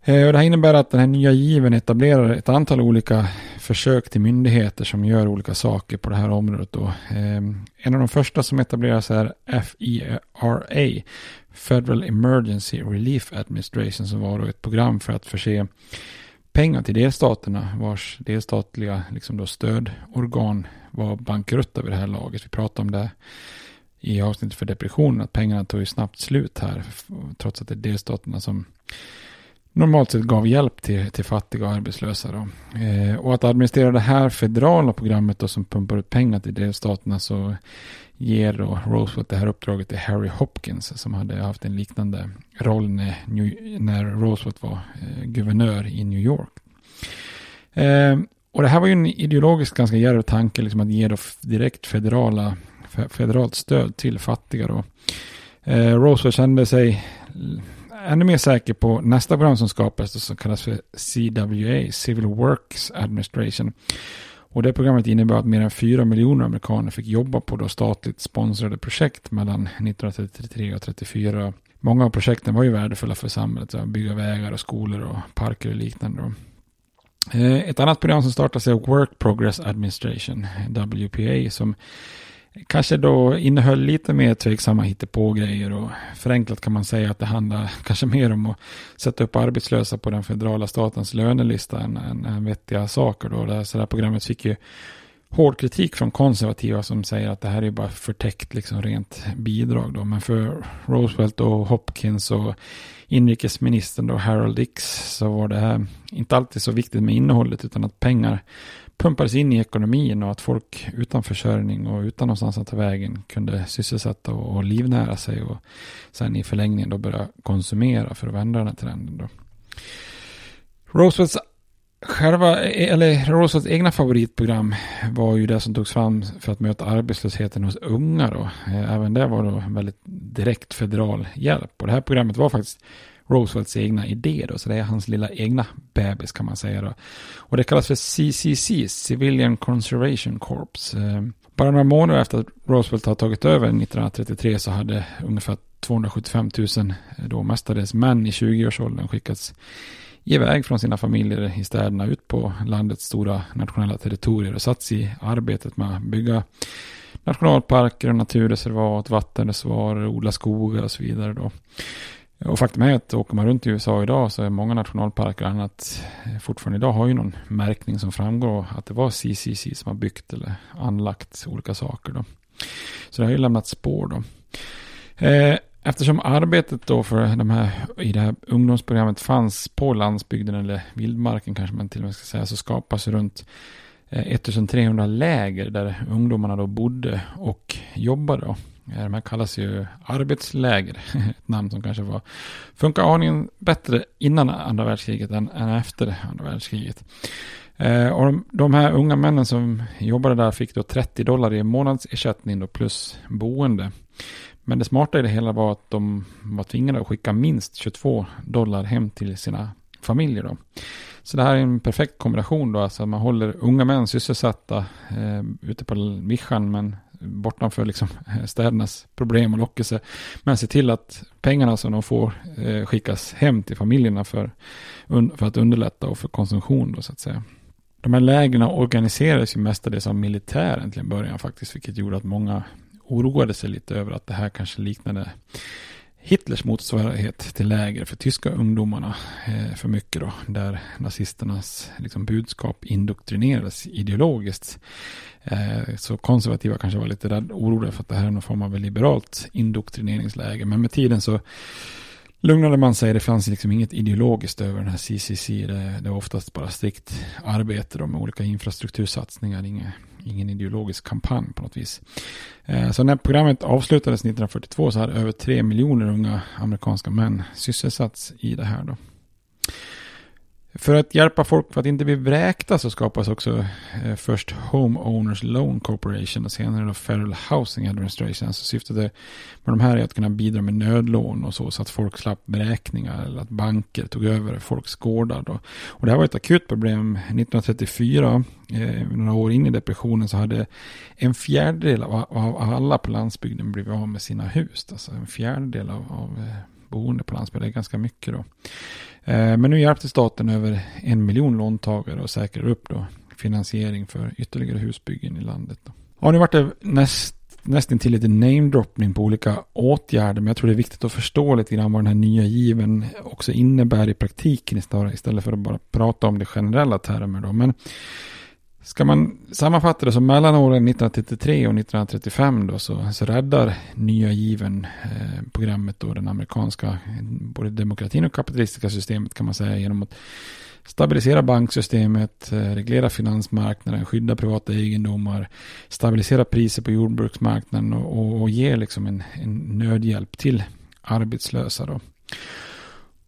Eh, och det här innebär att den här nya given etablerar ett antal olika försök till myndigheter som gör olika saker på det här området. Då. Ehm, en av de första som etableras är FERA, Federal Emergency Relief Administration, som var då ett program för att förse pengar till delstaterna vars delstatliga liksom då stödorgan var bankrutta vid det här laget. Vi pratade om det i avsnittet för depressionen, att pengarna tog ju snabbt slut här, trots att det är delstaterna som normalt sett gav hjälp till, till fattiga och arbetslösa. Då. Eh, och att administrera det här federala programmet då, som pumpar ut pengar till delstaterna så ger då Roosevelt det här uppdraget till Harry Hopkins som hade haft en liknande roll när, när Roosevelt var eh, guvernör i New York. Eh, och det här var ju en ideologiskt ganska djärv tanke liksom att ge då direkt federala, federalt stöd till fattiga. Då. Eh, Roosevelt kände sig ännu mer säker på nästa program som skapades som kallas för CWA, Civil Works Administration. Och det programmet innebar att mer än 4 miljoner amerikaner fick jobba på då statligt sponsrade projekt mellan 1933 och 1934. Många av projekten var ju värdefulla för samhället, att bygga vägar och skolor och parker och liknande. Då. Eh, ett annat program som startades är Work Progress Administration, WPA, som kanske då innehöll lite mer tveksamma hittepågrejer och förenklat kan man säga att det handlar kanske mer om att sätta upp arbetslösa på den federala statens lönelista än, än, än vettiga saker då. Det här, så det här programmet fick ju hård kritik från konservativa som säger att det här är bara förtäckt liksom rent bidrag då. Men för Roosevelt och Hopkins och inrikesministern då Harold Dix så var det här inte alltid så viktigt med innehållet utan att pengar pumpades in i ekonomin och att folk utan försörjning och utan någonstans att ta vägen kunde sysselsätta och, livnära sig och sen i förlängningen då börja konsumera för att vända den här trenden då. Roosevelts själva, eller Roosevelts egna favoritprogram var ju det som togs fram för att möta arbetslösheten hos unga då. Eh, även det var då väldigt direkt federal hjälp och det här programmet var faktiskt Roosevelts egna idé då, så det är hans lilla egna bebis kan man säga då. Och det kallas för CCC, Civilian Conservation Corps. Eh, bara några månader efter att Roosevelt har tagit över 1933 så hade ungefär 275 000 eh, då mestadels män i 20-årsåldern skickats iväg från sina familjer i städerna ut på landets stora nationella territorier och satts i arbetet med att bygga nationalparker, och naturreservat, vattenreservoarer, odla skogar och så vidare. Då. Och faktum är att åker man runt i USA idag så är många nationalparker och annat eh, fortfarande idag har ju någon märkning som framgår att det var CCC som har byggt eller anlagt olika saker då. Så det har ju lämnat spår då. Eh, eftersom arbetet då för de här, i det här ungdomsprogrammet fanns på landsbygden eller vildmarken kanske man till och med ska säga så skapas runt eh, 1300 läger där ungdomarna då bodde och jobbade. Då. De här kallas ju arbetsläger. Ett namn som kanske var, funkar aningen bättre innan andra världskriget än, än efter andra världskriget. Eh, och de, de, här unga männen som jobbade där fick då 30 dollar i månadsersättning då plus boende. Men det smarta i det hela var att de var tvingade att skicka minst 22 dollar hem till sina familjer då. Så det här är en perfekt kombination då, alltså man håller unga män sysselsatta eh, ute på vischan men bortanför liksom eh, städernas problem och lockelse. Men se till att pengarna som de får eh, skickas hem till familjerna för, för att underlätta och för konsumtion då så att säga. De här lägren organiserades ju mestadels av militären till en början faktiskt, vilket gjorde att många oroade sig lite över att det här kanske liknade Hitlers motsvarighet till läger för tyska ungdomarna eh, för mycket då, där nazisternas liksom, budskap indoktrinerades ideologiskt. Eh, så konservativa kanske var lite rädd, oroliga för att det här är någon form av liberalt indoktrineringsläge. Men med tiden så lugnade man sig. Det fanns liksom inget ideologiskt över den här CCC. Det, det var oftast bara strikt arbete då, med olika infrastruktursatsningar. Inga, ingen ideologisk kampanj på något vis. Eh, så när programmet avslutades 1942 så hade över tre miljoner unga amerikanska män sysselsatts i det här. Då. För att hjälpa folk för att inte bli vräkta så skapas också eh, först Home Owners Loan Corporation och senare då Federal Housing Administration. Så syftet med de här är att kunna bidra med nödlån och så, så att folk slapp vräkningar eller att banker tog över folks gårdar. Då. Och det här var ett akut problem 1934. Eh, några år in i depressionen så hade en fjärdedel av, av alla på landsbygden blivit av med sina hus. Alltså en fjärdedel av, av eh, boende på landsbygden. Det är ganska mycket då. Eh, men nu hjälpte staten över en miljon låntagare och säkrar upp då finansiering för ytterligare husbyggen i landet. Då. Ja, nu vart det näst, nästintill lite namedroppning på olika åtgärder, men jag tror det är viktigt att förstå lite grann vad den här nya given också innebär i praktiken istället för att bara prata om det generella termer. Då. Men Ska man sammanfatta det så mellan åren 1933 och 1935 då så, så räddar nya given eh, programmet då den amerikanska både demokratin och kapitalistiska systemet kan man säga genom att stabilisera banksystemet, eh, reglera finansmarknaden, skydda privata egendomar, stabilisera priser på jordbruksmarknaden och, och, och ge liksom en, en nödhjälp till arbetslösa då.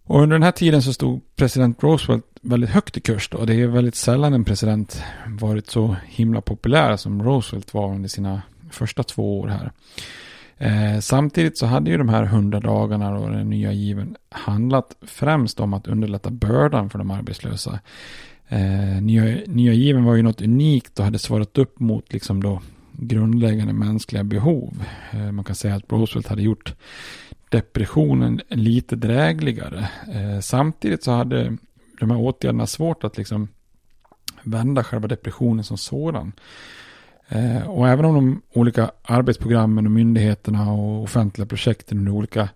Och under den här tiden så stod president Roosevelt väldigt högt i kurs då. Det är väldigt sällan en president varit så himla populär som Roosevelt var under sina första två år här. Eh, samtidigt så hade ju de här hundra dagarna och den nya given handlat främst om att underlätta bördan för de arbetslösa. Eh, nya, nya given var ju något unikt och hade svarat upp mot liksom då grundläggande mänskliga behov. Eh, man kan säga att Roosevelt hade gjort depressionen lite drägligare. Eh, samtidigt så hade de här åtgärderna svårt att liksom vända själva depressionen som sådan. Eh, och även om de olika arbetsprogrammen och myndigheterna och offentliga projekten under olika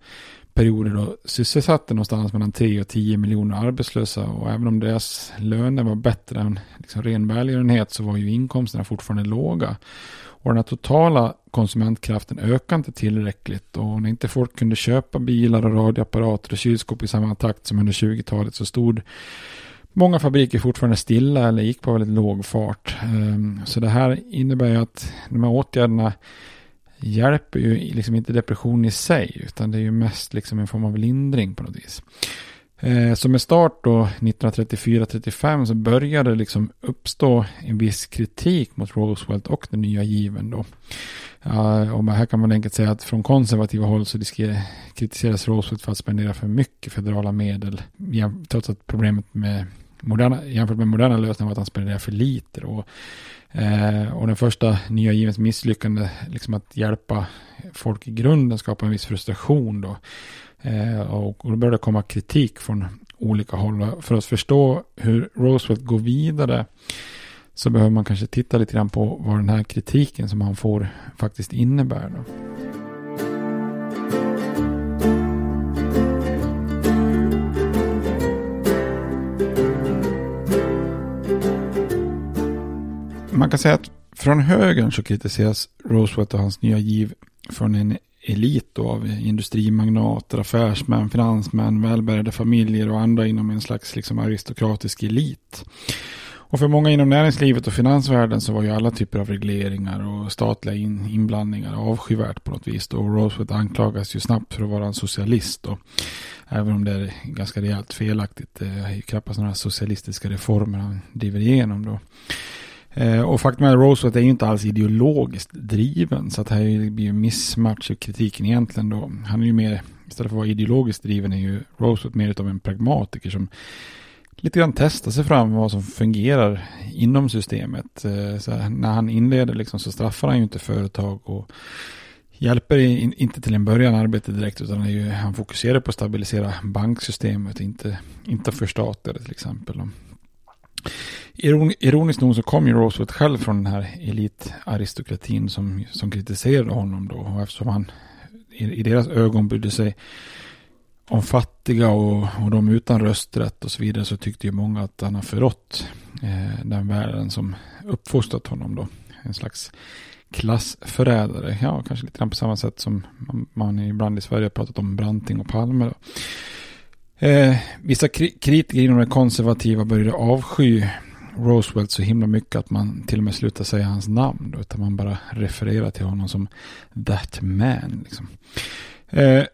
perioder då sysselsatte någonstans mellan 3 och 10 miljoner arbetslösa och även om deras löner var bättre än liksom ren välgörenhet så var ju inkomsterna fortfarande låga. Och den totala konsumentkraften ökade inte tillräckligt. Och när inte folk kunde köpa bilar och radioapparater och kylskåp i samma takt som under 20-talet så stod många fabriker fortfarande stilla eller gick på väldigt låg fart. Ehm, så det här innebär ju att de här åtgärderna hjälper ju liksom inte depression i sig utan det är ju mest liksom en form av lindring på något vis. Eh, så med start då 1934-35 så började det liksom uppstå en viss kritik mot Roosevelt och den nya given då. Uh, och här kan man enkelt säga att från konservativa håll så kritiseras Roosevelt för att spendera för mycket federala medel. Trots att problemet med moderna, jämfört med moderna lösningar var att han spenderar för lite. Och, eh, och den första nya givens misslyckande, liksom att hjälpa folk i grunden, skapar en viss frustration då. Eh, och då började det komma kritik från olika håll. För att förstå hur Roosevelt går vidare så behöver man kanske titta lite grann på vad den här kritiken som han får faktiskt innebär. Då. Man kan säga att från högern så kritiseras Roosevelt och hans nya giv från en elit av industrimagnater, affärsmän, finansmän, välbärgade familjer och andra inom en slags liksom aristokratisk elit. Och för många inom näringslivet och finansvärlden så var ju alla typer av regleringar och statliga in, inblandningar avskyvärt på något vis. Och Roosevelt anklagas ju snabbt för att vara en socialist. Då. även om det är ganska rejält felaktigt. Eh, det är knappast några socialistiska reformer han driver igenom då. Eh, och faktum är att Roosevelt är ju inte alls ideologiskt driven. Så att här blir ju missmatch i kritiken egentligen då. Han är ju mer, istället för att vara ideologiskt driven är ju Roosevelt mer av en pragmatiker som lite grann testa sig fram vad som fungerar inom systemet. Eh, så när han inleder liksom så straffar han ju inte företag och hjälper inte till en början arbetet direkt utan ju, han fokuserar på att stabilisera banksystemet, inte, inte förstatliga det till exempel iron, ironiskt nog så kom ju Roosevelt själv från den här elitaristokratin som, som kritiserade honom då. Och eftersom han i, i deras ögon brydde sig om fattiga och, och de utan rösträtt och så vidare så tyckte ju många att han har förrått eh, den världen som uppfostrat honom då. En slags klassförrädare. Ja, kanske lite grann på samma sätt som man, man ibland i Sverige har pratat om Branting och Palme. Då. Eh, vissa kri kritiker inom det konservativa började avsky Roosevelt så himla mycket att man till och med slutar säga hans namn. Då, utan man bara refererar till honom som that man. Liksom. Eh,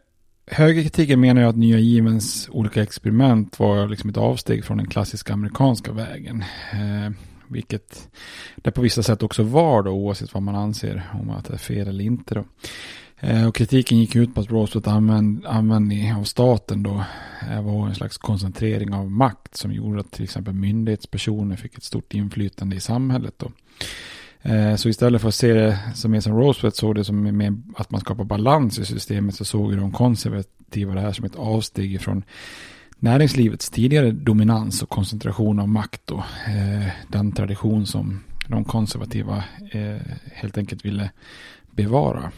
högerkritiken menar ju att nya givens olika experiment var liksom ett avsteg från den klassiska amerikanska vägen. Eh, vilket det på vissa sätt också var då, oavsett vad man anser om att det är fel eller inte. Då. Eh, och kritiken gick ut på att Roosevelt använd, användning av staten då eh, var en slags koncentrering av makt som gjorde att till exempel myndighetspersoner fick ett stort inflytande i samhället. Då. Eh, så istället för att se det som mer som Roosevelt såg det som mer att man skapar balans i systemet så såg de konservativa det här som ett avsteg från näringslivets tidigare dominans och koncentration av makt och eh, den tradition som de konservativa helt enkelt ville bevara.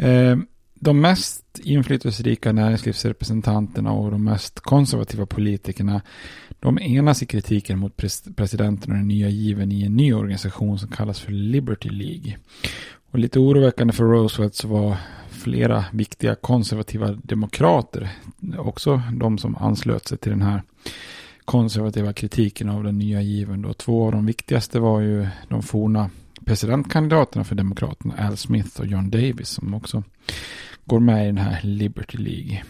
Eh, de mest inflytelserika näringslivsrepresentanterna och de mest konservativa politikerna de enas i kritiken mot presidenten och den nya given i en ny organisation som kallas för Liberty League. Och lite oroväckande för Roosevelt så var flera viktiga konservativa demokrater också de som anslöt sig till den här konservativa kritiken av den nya given. Då. Två av de viktigaste var ju de forna presidentkandidaterna för Demokraterna, Al Smith och John Davis, som också går med i den här Liberty League.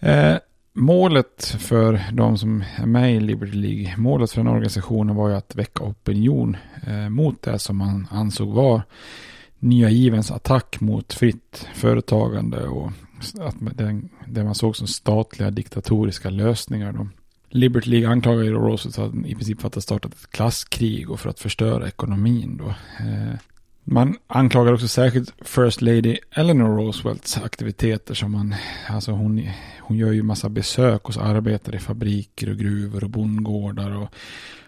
Eh, målet för de som är med i Liberty League, målet för den organisationen var ju att väcka opinion eh, mot det som man ansåg var nya givens attack mot fritt företagande och att den, det man såg som statliga diktatoriska lösningar. Då. Liberty League anklagar ju Roosevelt för att i princip för att ha startat ett klasskrig och för att förstöra ekonomin då. Eh, man anklagar också särskilt First Lady Eleanor Roosevelts aktiviteter som man, alltså hon, hon gör ju massa besök hos arbetare i fabriker och gruvor och bondgårdar och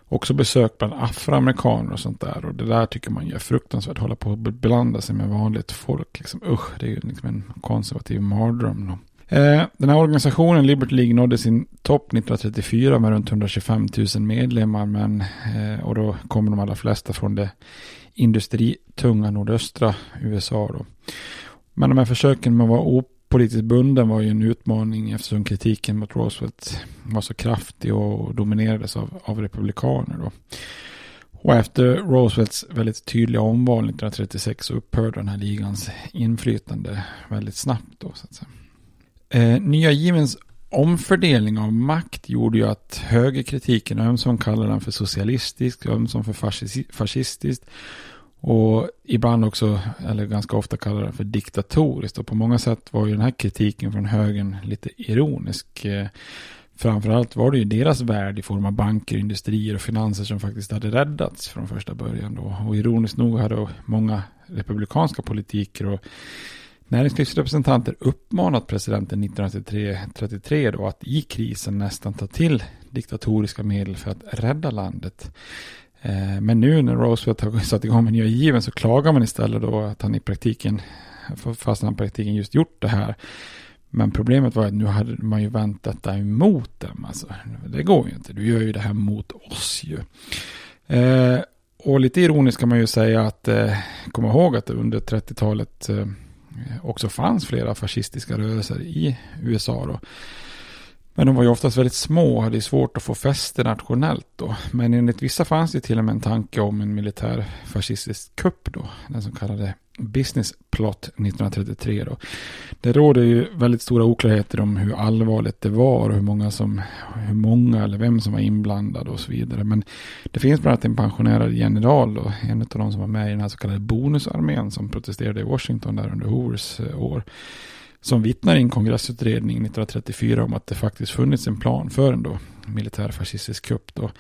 också besök bland afroamerikaner och sånt där. Och det där tycker man ju är fruktansvärt, hålla på att blanda sig med vanligt folk. Liksom, usch, det är ju liksom en konservativ mardröm. Då. Eh, den här organisationen, Liberty League, nådde sin topp 1934 med runt 125 000 medlemmar. Men, eh, och då kommer de allra flesta från det industritunga nordöstra USA. Då. Men de här försöken med att vara opolitiskt bunden var ju en utmaning eftersom kritiken mot Roosevelt var så kraftig och dominerades av, av republikaner. Då. Och efter Roosevelts väldigt tydliga omval 1936 så upphörde den här ligans inflytande väldigt snabbt. Då, så att säga. Eh, nya givens omfördelning av makt gjorde ju att högerkritiken, ömsom kallar den för socialistisk, ömsom för fascistisk och ibland också, eller ganska ofta kallar den för diktatoriskt. Och på många sätt var ju den här kritiken från högern lite ironisk. Eh, framförallt var det ju deras värld i form av banker, industrier och finanser som faktiskt hade räddats från första början. Då. Och ironiskt nog hade många republikanska politiker och näringslivsrepresentanter uppmanat presidenten 1933 då att i krisen nästan ta till diktatoriska medel för att rädda landet. Eh, men nu när Roosevelt har satt igång med nya given så klagar man istället då att han i praktiken, fast han i praktiken just gjort det här. Men problemet var att nu hade man ju vänt detta emot dem. Alltså, det går ju inte, du gör ju det här mot oss ju. Eh, och lite ironiskt kan man ju säga att, eh, komma ihåg att under 30-talet Eh, också fanns flera fascistiska rörelser i USA. Då. Men de var ju oftast väldigt små och hade svårt att få fäste nationellt då. Men enligt vissa fanns det till och med en tanke om en militär fascistisk kupp då. Den som kallade Business Plot 1933 då. Det råder ju väldigt stora oklarheter om hur allvarligt det var och hur många som, hur många eller vem som var inblandad och så vidare. Men det finns bland annat en pensionerad general då, en av de som var med i den här så kallade bonusarmén som protesterade i Washington där under Hoovers eh, år som vittnar i en kongressutredning 1934 om att det faktiskt funnits en plan för en då militär fascistisk kupp. Då.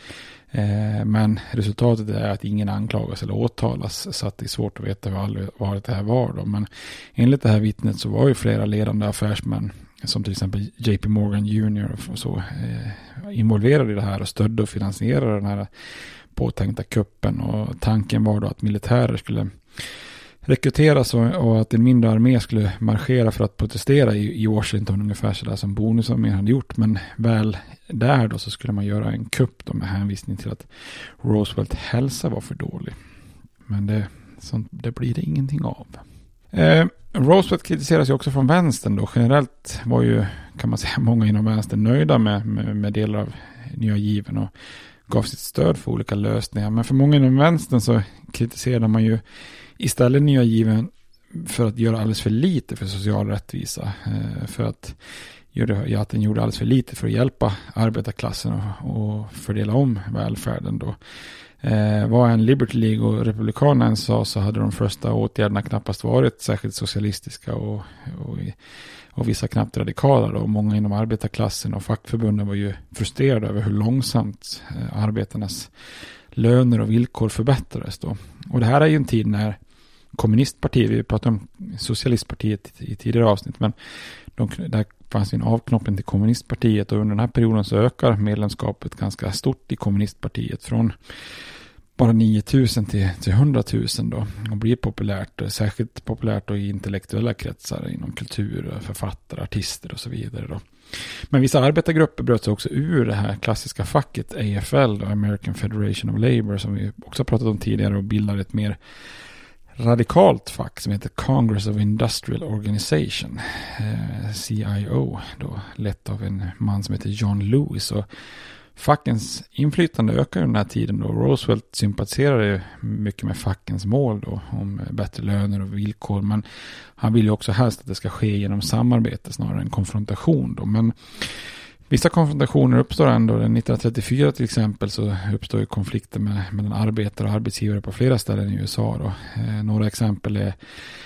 Eh, men resultatet är att ingen anklagas eller åtalas så att det är svårt att veta vad allvarligt det här var. Då. Men enligt det här vittnet så var ju flera ledande affärsmän som till exempel JP Morgan Jr. och så eh, involverade i det här och stödde och finansierade den här påtänkta kuppen. Och tanken var då att militärer skulle rekryteras och, och, att en mindre armé skulle marschera för att protestera i, i Washington ungefär sådär som bonusarmén hade gjort. Men väl där då så skulle man göra en kupp då med hänvisning till att Roosevelt hälsa var för dålig. Men det, sånt, det blir det ingenting av. Eh, Roosevelt kritiseras ju också från vänstern då. Generellt var ju, kan man säga, många inom vänstern nöjda med, med, med delar av nya given och gav sitt stöd för olika lösningar. Men för många inom vänstern så kritiserade man ju istället nya given för att göra alldeles för lite för social rättvisa. Eh, för att, göra, att den gjorde alldeles för lite för att hjälpa arbetarklassen och, och fördela om välfärden då. Eh, vad en Liberty League och Republikanerna sa så hade de första åtgärderna knappast varit särskilt socialistiska och, och, och vissa knappt radikala. Då. Många inom arbetarklassen och fackförbunden var ju frustrerade över hur långsamt eh, arbetarnas löner och villkor förbättrades. Då. Och det här är ju en tid när kommunistparti, vi pratade om socialistpartiet i tidigare avsnitt, men de, där fanns en avknoppning till kommunistpartiet och under den här perioden så ökar medlemskapet ganska stort i kommunistpartiet från bara 9000 till, till 100 000 då och blir populärt, särskilt populärt då i intellektuella kretsar inom kultur, författare, artister och så vidare då. Men vissa arbetargrupper bröt sig också ur det här klassiska facket AFL, då, American Federation of Labour, som vi också pratat om tidigare och bildade ett mer radikalt fack som heter Congress of Industrial Organization, eh, CIO, då, lett av en man som heter John Lewis. Och fackens inflytande ökar under den här tiden då. Roosevelt sympatiserade mycket med fackens mål då, om bättre löner och villkor, men han vill ju också helst att det ska ske genom samarbete snarare än konfrontation då. Men Vissa konfrontationer uppstår ändå. 1934 till exempel så uppstår ju konflikter med, mellan arbetare och arbetsgivare på flera ställen i USA. Då. Eh, några exempel är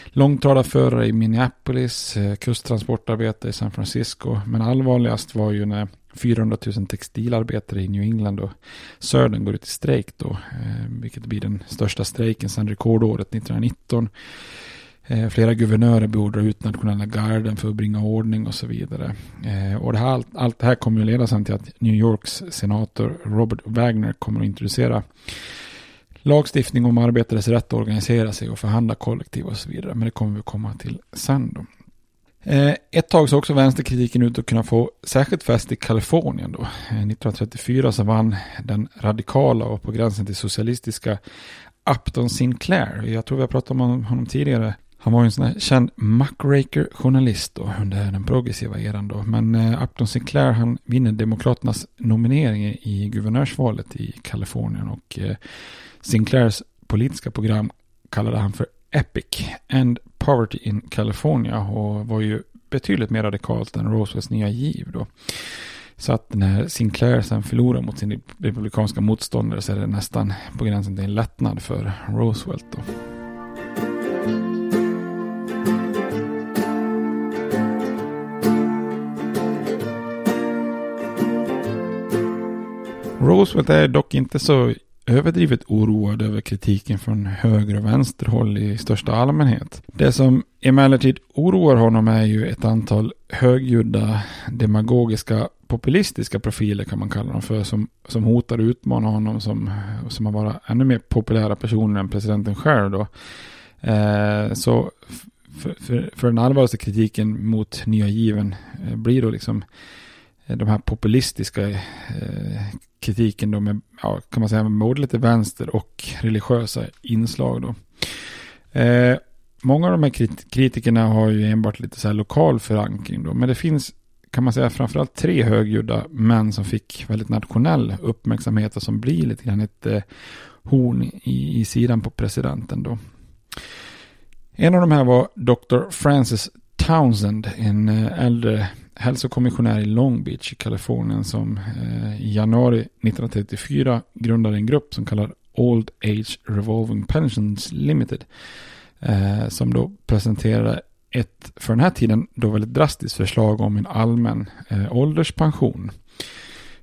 långtradarförare i Minneapolis, eh, kusttransportarbetare i San Francisco. Men allvarligast var ju när 400 000 textilarbetare i New England och Södern går ut i strejk då. Eh, vilket blir den största strejken sedan rekordåret 1919. Eh, flera guvernörer beordrar ut nationella garden för att bringa ordning och så vidare. Eh, och det här, allt, det här kommer att leda sen till att New Yorks senator Robert Wagner kommer att introducera lagstiftning om arbetares rätt att organisera sig och förhandla kollektiv och så vidare. Men det kommer vi komma till sen då. Eh, ett tag såg också vänsterkritiken ut att kunna få särskilt fäst i Kalifornien då. 1934 så vann den radikala och på gränsen till socialistiska Upton Sinclair. Jag tror vi har pratat om honom tidigare. Han var ju en sån här känd muckraker-journalist då under den progressiva eran då. Men eh, Upton Sinclair han vinner Demokraternas nominering i guvernörsvalet i Kalifornien och eh, Sinclairs politiska program kallade han för Epic and Poverty in California och var ju betydligt mer radikalt än Roosevelts nya giv då. Så att när Sinclair sen förlorar mot sin republikanska motståndare så är det nästan på gränsen till en lättnad för Roosevelt då. Roosevelt är dock inte så överdrivet oroad över kritiken från höger och vänsterhåll i största allmänhet. Det som emellertid oroar honom är ju ett antal högljudda, demagogiska, populistiska profiler kan man kalla dem för, som, som hotar att utmana honom som, som att vara ännu mer populära personer än presidenten själv då. Eh, så för, för, för, den allvarligaste kritiken mot nya given eh, blir då liksom Eh, de här populistiska eh, kritiken då med, ja, kan man säga, både lite vänster och religiösa inslag då. Eh, många av de här krit kritikerna har ju enbart lite så här lokal förankring då, men det finns kan man säga framförallt tre högljudda män som fick väldigt nationell uppmärksamhet och som blir lite grann ett eh, horn i, i sidan på presidenten då. En av de här var Dr. Francis Townsend, en eh, äldre hälsokommissionär i Long Beach i Kalifornien som eh, i januari 1934 grundade en grupp som kallar Old Age Revolving Pensions Limited. Eh, som då presenterade ett, för den här tiden, då väldigt drastiskt förslag om en allmän eh, ålderspension.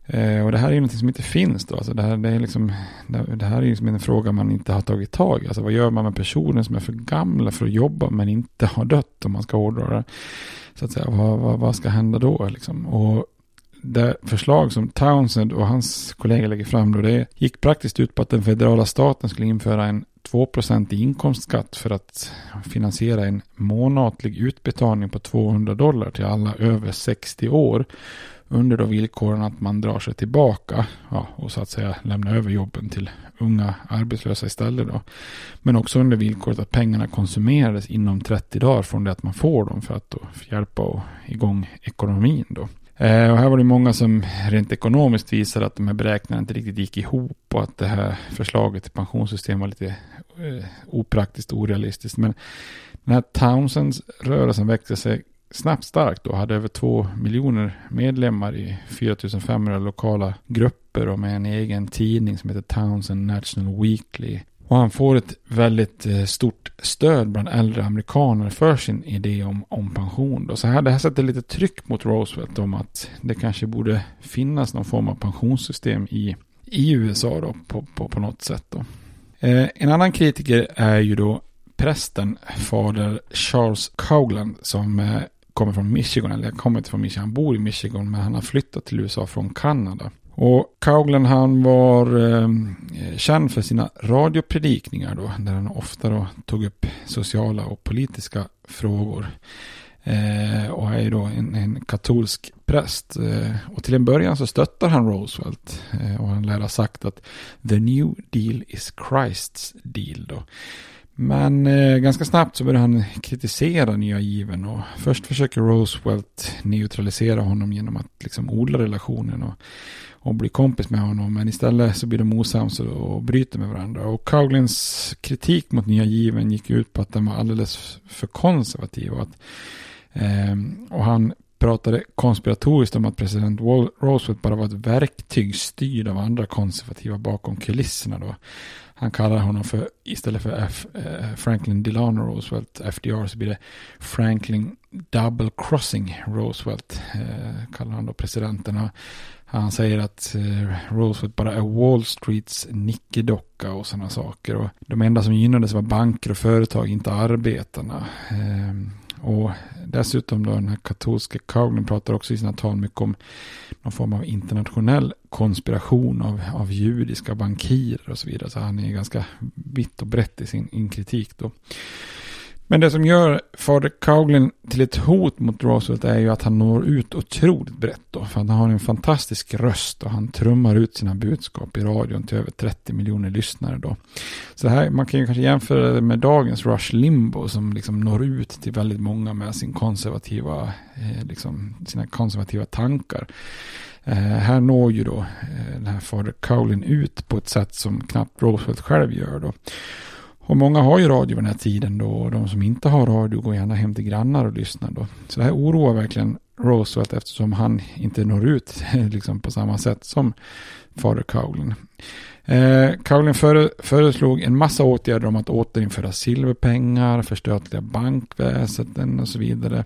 Eh, och det här är ju någonting som inte finns då. Alltså det, här, det, är liksom, det här är ju liksom en fråga man inte har tagit tag i. Alltså vad gör man med personer som är för gamla för att jobba men inte har dött om man ska hårdra det. Så att säga, vad, vad, vad ska hända då liksom? Och det förslag som Townsend och hans kollegor lägger fram då, det gick praktiskt ut på att den federala staten skulle införa en 2 i inkomstskatt för att finansiera en månatlig utbetalning på 200 dollar till alla över 60 år under då villkoren att man drar sig tillbaka ja, och så att säga lämnar över jobben till unga arbetslösa istället. Då. Men också under villkoret att pengarna konsumerades inom 30 dagar från det att man får dem för att då hjälpa och igång ekonomin. Då. Eh, och här var det många som rent ekonomiskt visade att de här beräkningarna inte riktigt gick ihop och att det här förslaget till pensionssystem var lite eh, opraktiskt och orealistiskt. Men den här Townsends rörelsen växte sig snabbt starkt och hade över två miljoner medlemmar i 4500 lokala grupper och med en egen tidning som heter Townsend National Weekly. Och han får ett väldigt eh, stort stöd bland äldre amerikaner för sin idé om, om pension. Då. Så här, det här sätter lite tryck mot Roosevelt om att det kanske borde finnas någon form av pensionssystem i, i USA då, på, på, på något sätt. Då. Eh, en annan kritiker är ju då prästen fader Charles Cowland som eh, kommer från Michigan, eller kommer inte från Michigan, han bor i Michigan men han har flyttat till USA från Kanada. Och Cowglen han var eh, känd för sina radiopredikningar då, där han ofta då tog upp sociala och politiska frågor. Eh, och är då en, en katolsk präst. Eh, och till en början så stöttar han Roosevelt. Eh, och han lär ha sagt att the new deal is Christ's deal då. Men eh, ganska snabbt så börjar han kritisera nya given och först försöker Roosevelt neutralisera honom genom att liksom odla relationen och, och bli kompis med honom. Men istället så blir de osams och, bryter med varandra. Och Cowlins kritik mot nya given gick ut på att den var alldeles för konservativ. Och, att, eh, och han pratade konspiratoriskt om att president Roosevelt bara var ett verktyg styrd av andra konservativa bakom kulisserna. Då. Han kallar honom för, istället för F, eh, Franklin Delano Roosevelt, FDR, så blir det Franklin Double Crossing Roosevelt, eh, kallar han då presidenten. Han säger att eh, Roosevelt bara är Wall Streets nickedocka och sådana saker. Och de enda som gynnades var banker och företag, inte arbetarna. Eh, och dessutom då den här katolska Cowlin pratar också i sina tal mycket om någon form av internationell konspiration av, av judiska bankirer och så vidare. Så han är ganska vitt och brett i sin in kritik då. Men det som gör fader Cowlin till ett hot mot Roosevelt är ju att han når ut otroligt brett då. För han har en fantastisk röst och han trummar ut sina budskap i radion till över 30 miljoner lyssnare då. Så här, man kan ju kanske jämföra det med dagens Rush Limbo som liksom når ut till väldigt många med sin konservativa, eh, liksom, sina konservativa tankar. Eh, här når ju då eh, den här fader Cowlin ut på ett sätt som knappt Roosevelt själv gör då. Och många har ju radio den här tiden då och de som inte har radio går gärna hem till grannar och lyssnar då. Så det här oroar verkligen Roosevelt eftersom han inte når ut liksom på samma sätt som fader Cowlin. Eh, Cowlin före, föreslog en massa åtgärder om att återinföra silverpengar, förstatliga bankväsenden och så vidare.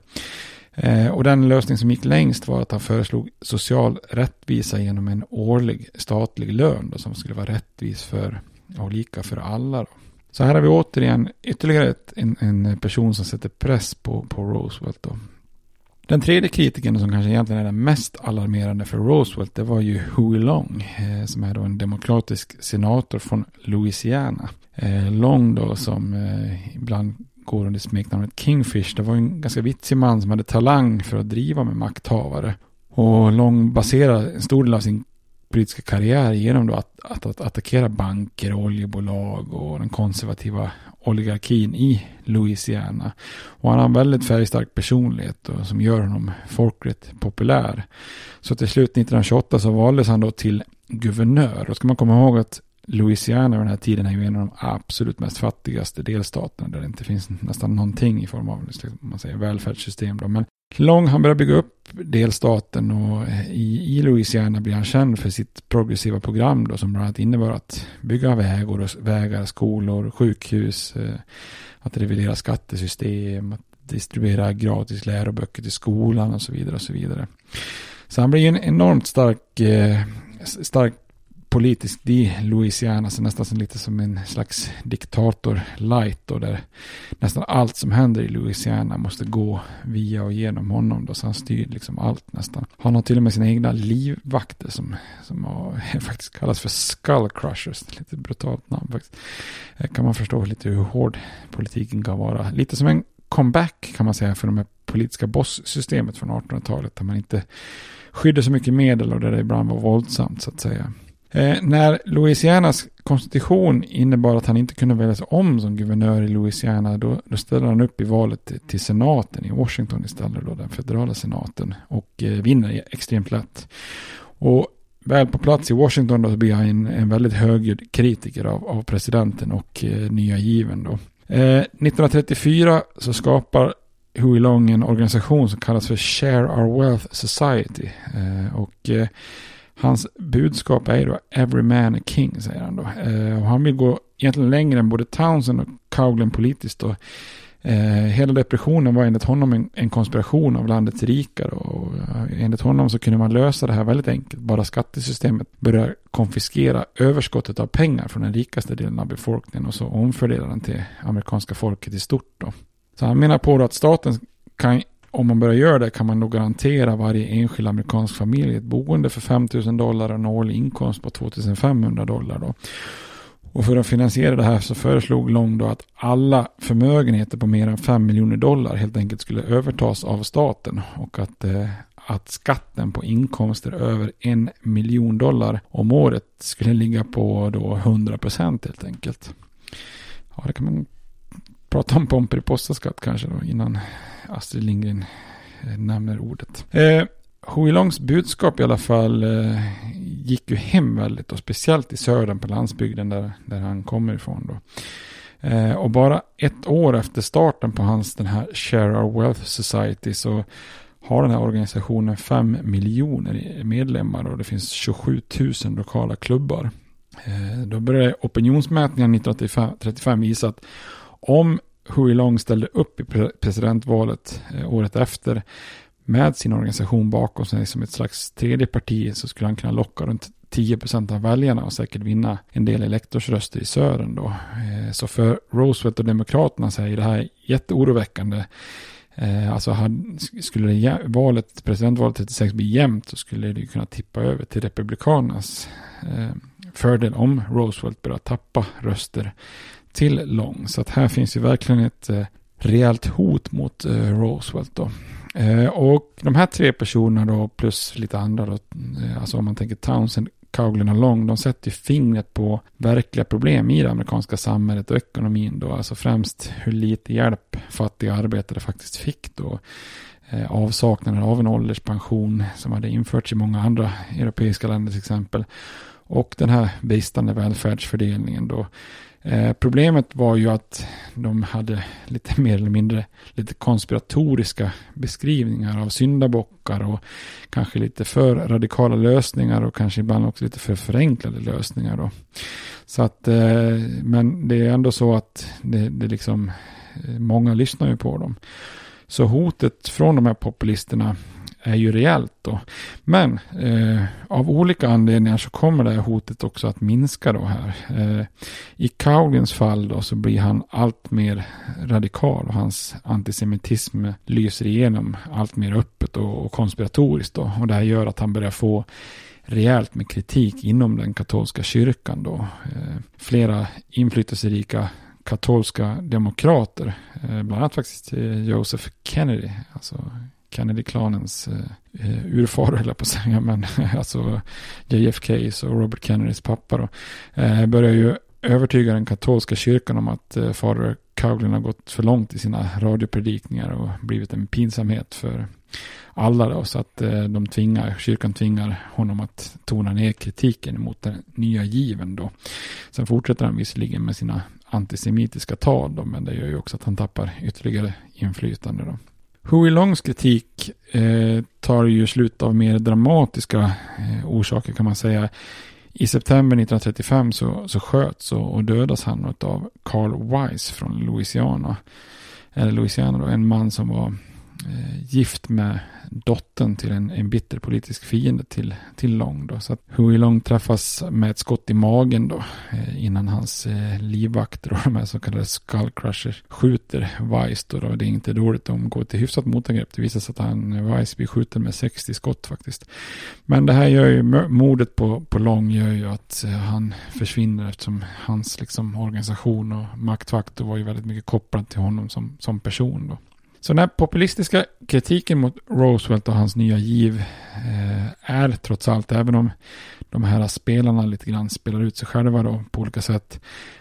Eh, och den lösning som gick längst var att han föreslog social rättvisa genom en årlig statlig lön då, som skulle vara rättvis för och lika för alla. Då. Så här har vi återigen ytterligare ett, en, en, person som sätter press på, på Roosevelt. Då. Den tredje kritiken som kanske egentligen är den mest alarmerande för Roosevelt det var ju Huey Long eh, som är då en demokratisk senator från Louisiana. Eh, Long då som eh, ibland går under smeknamnet Kingfish. Det var en ganska vitsig man som hade talang för att driva med makthavare. Och Long baserar en stor del av sin politiska karriär genom då att, att, att attackera banker, oljebolag och den konservativa oligarkin i Louisiana. Och han har en väldigt färgstark personlighet och, som gör honom folkligt populär. Så till slut 1928 så valdes han då till guvernör. Och ska man komma ihåg att Louisiana vid den här tiden är ju en av de absolut mest fattigaste delstaterna där det inte finns nästan någonting i form av liksom, man säger, välfärdssystem. Då. Men Long han börjar bygga upp delstaten och i, i Louisiana blir han känd för sitt progressiva program då, som bland annat innebar att bygga vägar, vägar skolor, sjukhus, eh, att revidera skattesystem, att distribuera gratis läroböcker till skolan och så vidare. och så vidare. Så han blir ju en enormt stark, eh, stark politisk i Louisiana, så nästan lite som en slags diktator light då, där nästan allt som händer i Louisiana måste gå via och genom honom då, så han styr liksom allt nästan. Han har till och med sina egna livvakter som, som har, faktiskt kallas för skull crushers, lite brutalt namn faktiskt. Eh, kan man förstå lite hur hård politiken kan vara. Lite som en comeback kan man säga för de här politiska bosssystemet från 1800-talet där man inte skydde så mycket medel och där det ibland var våldsamt så att säga. Eh, när Louisianas konstitution innebar att han inte kunde väljas om som guvernör i Louisiana, då, då ställde han upp i valet till, till senaten i Washington istället, då, den federala senaten, och eh, vinner extremt lätt. Och väl på plats i Washington då blir han en, en väldigt högljudd kritiker av, av presidenten och eh, nya given då. Eh, 1934 så skapar Huey Long en organisation som kallas för Share Our Wealth Society. Eh, och eh, Hans budskap är då Every man a king, säger han då. Eh, och han vill gå egentligen längre än både Townsend och Cowglen politiskt. Och, eh, hela depressionen var enligt honom en, en konspiration av landets rika. Och, eh, enligt honom så kunde man lösa det här väldigt enkelt. Bara skattesystemet börjar konfiskera överskottet av pengar från den rikaste delen av befolkningen och så omfördela den till amerikanska folket i stort. Då. Så han menar på att staten kan om man börjar göra det kan man nog garantera varje enskild amerikansk familj ett boende för 5 000 dollar och en årlig inkomst på 2 500 dollar. Då. Och för att finansiera det här så föreslog Long då att alla förmögenheter på mer än 5 miljoner dollar helt enkelt skulle övertas av staten och att, eh, att skatten på inkomster över en miljon dollar om året skulle ligga på då 100 procent helt enkelt. Ja, det kan man prata om Pomperipossaskatt kanske då innan Astrid Lindgren eh, nämner ordet. Eh, Huilongs budskap i alla fall eh, gick ju hem väldigt och speciellt i södern på landsbygden där, där han kommer ifrån då. Eh, och bara ett år efter starten på hans den här Share Our Wealth Society så har den här organisationen fem miljoner medlemmar och det finns 27 000 lokala klubbar. Eh, då började opinionsmätningar 1935 visa att om Hui Long ställde upp i presidentvalet eh, året efter med sin organisation bakom sig som ett slags tredje parti så skulle han kunna locka runt 10 procent av väljarna och säkert vinna en del elektorsröster i södern då. Eh, så för Roosevelt och Demokraterna så är det här jätteoroväckande. Eh, alltså skulle valet, presidentvalet 36 bli jämnt så skulle det kunna tippa över till Republikanernas fördel om Roosevelt börjar tappa röster till Long. Så att här finns ju verkligen ett eh, rejält hot mot eh, Roosevelt då. Eh, och de här tre personerna då plus lite andra då, eh, alltså om man tänker Townsend, Cowglin och Long, de sätter ju fingret på verkliga problem i det amerikanska samhället och ekonomin då, alltså främst hur lite hjälp fattiga arbetare faktiskt fick då. Eh, avsaknaden av en ålderspension som hade införts i många andra europeiska länder till exempel. Och den här bristande välfärdsfördelningen då. Eh, problemet var ju att de hade lite mer eller mindre lite konspiratoriska beskrivningar av syndabockar och kanske lite för radikala lösningar och kanske ibland också lite för förenklade lösningar. Då. Så att, eh, men det är ändå så att det, det liksom, eh, många lyssnar ju på dem. Så hotet från de här populisterna är ju reellt då. Men eh, av olika anledningar så kommer det här hotet också att minska då här. Eh, I Kaulins fall då så blir han allt mer radikal och hans antisemitism lyser igenom allt mer öppet och, och konspiratoriskt då. Och det här gör att han börjar få rejält med kritik inom den katolska kyrkan då. Eh, flera inflytelserika katolska demokrater, eh, bland annat faktiskt eh, Joseph Kennedy, alltså Kennedy-klanens eh, eh, urfar, höll jag på att säga, men eh, alltså JFKs och Robert Kennedys pappa då, eh, börjar ju övertyga den katolska kyrkan om att eh, fader Cowlin har gått för långt i sina radiopredikningar och blivit en pinsamhet för alla då, så att eh, de tvingar, kyrkan tvingar honom att tona ner kritiken mot den nya given då. Sen fortsätter han visserligen med sina antisemitiska tal då, men det gör ju också att han tappar ytterligare inflytande då. Hui Longs kritik eh, tar ju slut av mer dramatiska eh, orsaker kan man säga. I september 1935 så, så sköts och, och dödas han av Carl Weiss från Louisiana. Eller Louisiana då, en man som var Eh, gift med dottern till en, en bitter politisk fiende till, till Long. Då. Så att Hui Long träffas med ett skott i magen då eh, innan hans eh, livvakter och de här så kallade skullcrushers skjuter Weiss då, då. Det är inte dåligt, de går till hyfsat motangrepp. Det visar sig att han, eh, Weiss blir skjuten med 60 skott faktiskt. Men det här gör ju, mordet på, på Long gör ju att eh, han försvinner eftersom hans liksom, organisation och maktfaktor var ju väldigt mycket kopplad till honom som, som person då. Så den här populistiska kritiken mot Roosevelt och hans nya giv eh, är trots allt, även om de här spelarna lite grann spelar ut sig själva då på olika sätt,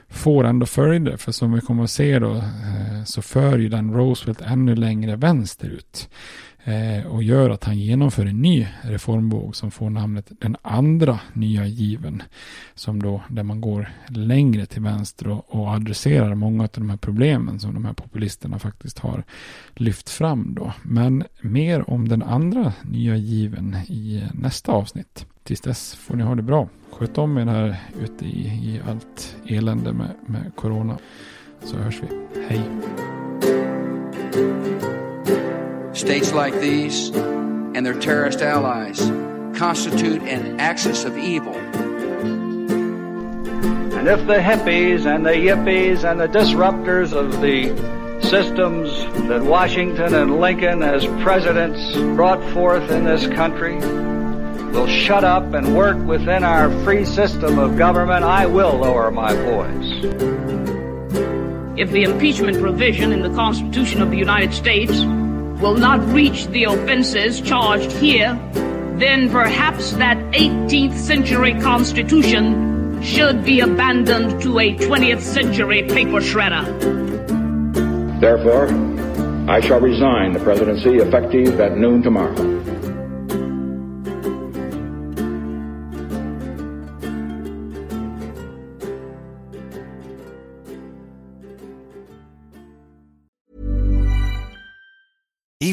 får ändå följder. För som vi kommer att se då eh, så för ju den Roosevelt ännu längre vänsterut. Eh, och gör att han genomför en ny reformvåg som får namnet den andra nya given. Som då, där man går längre till vänster och, och adresserar många av de här problemen som de här populisterna faktiskt har lyft fram då. Men mer om den andra nya given i nästa avsnitt. Tills dess får ni ha det bra. Sköt om er här ute i, i allt elände med, med corona. Så hörs vi. Hej! States like these and their terrorist allies constitute an axis of evil. And if the hippies and the yippies and the disruptors of the systems that Washington and Lincoln as presidents brought forth in this country will shut up and work within our free system of government, I will lower my voice. If the impeachment provision in the Constitution of the United States will not reach the offenses charged here, then perhaps that 18th century Constitution should be abandoned to a 20th century paper shredder. Therefore, I shall resign the presidency effective at noon tomorrow.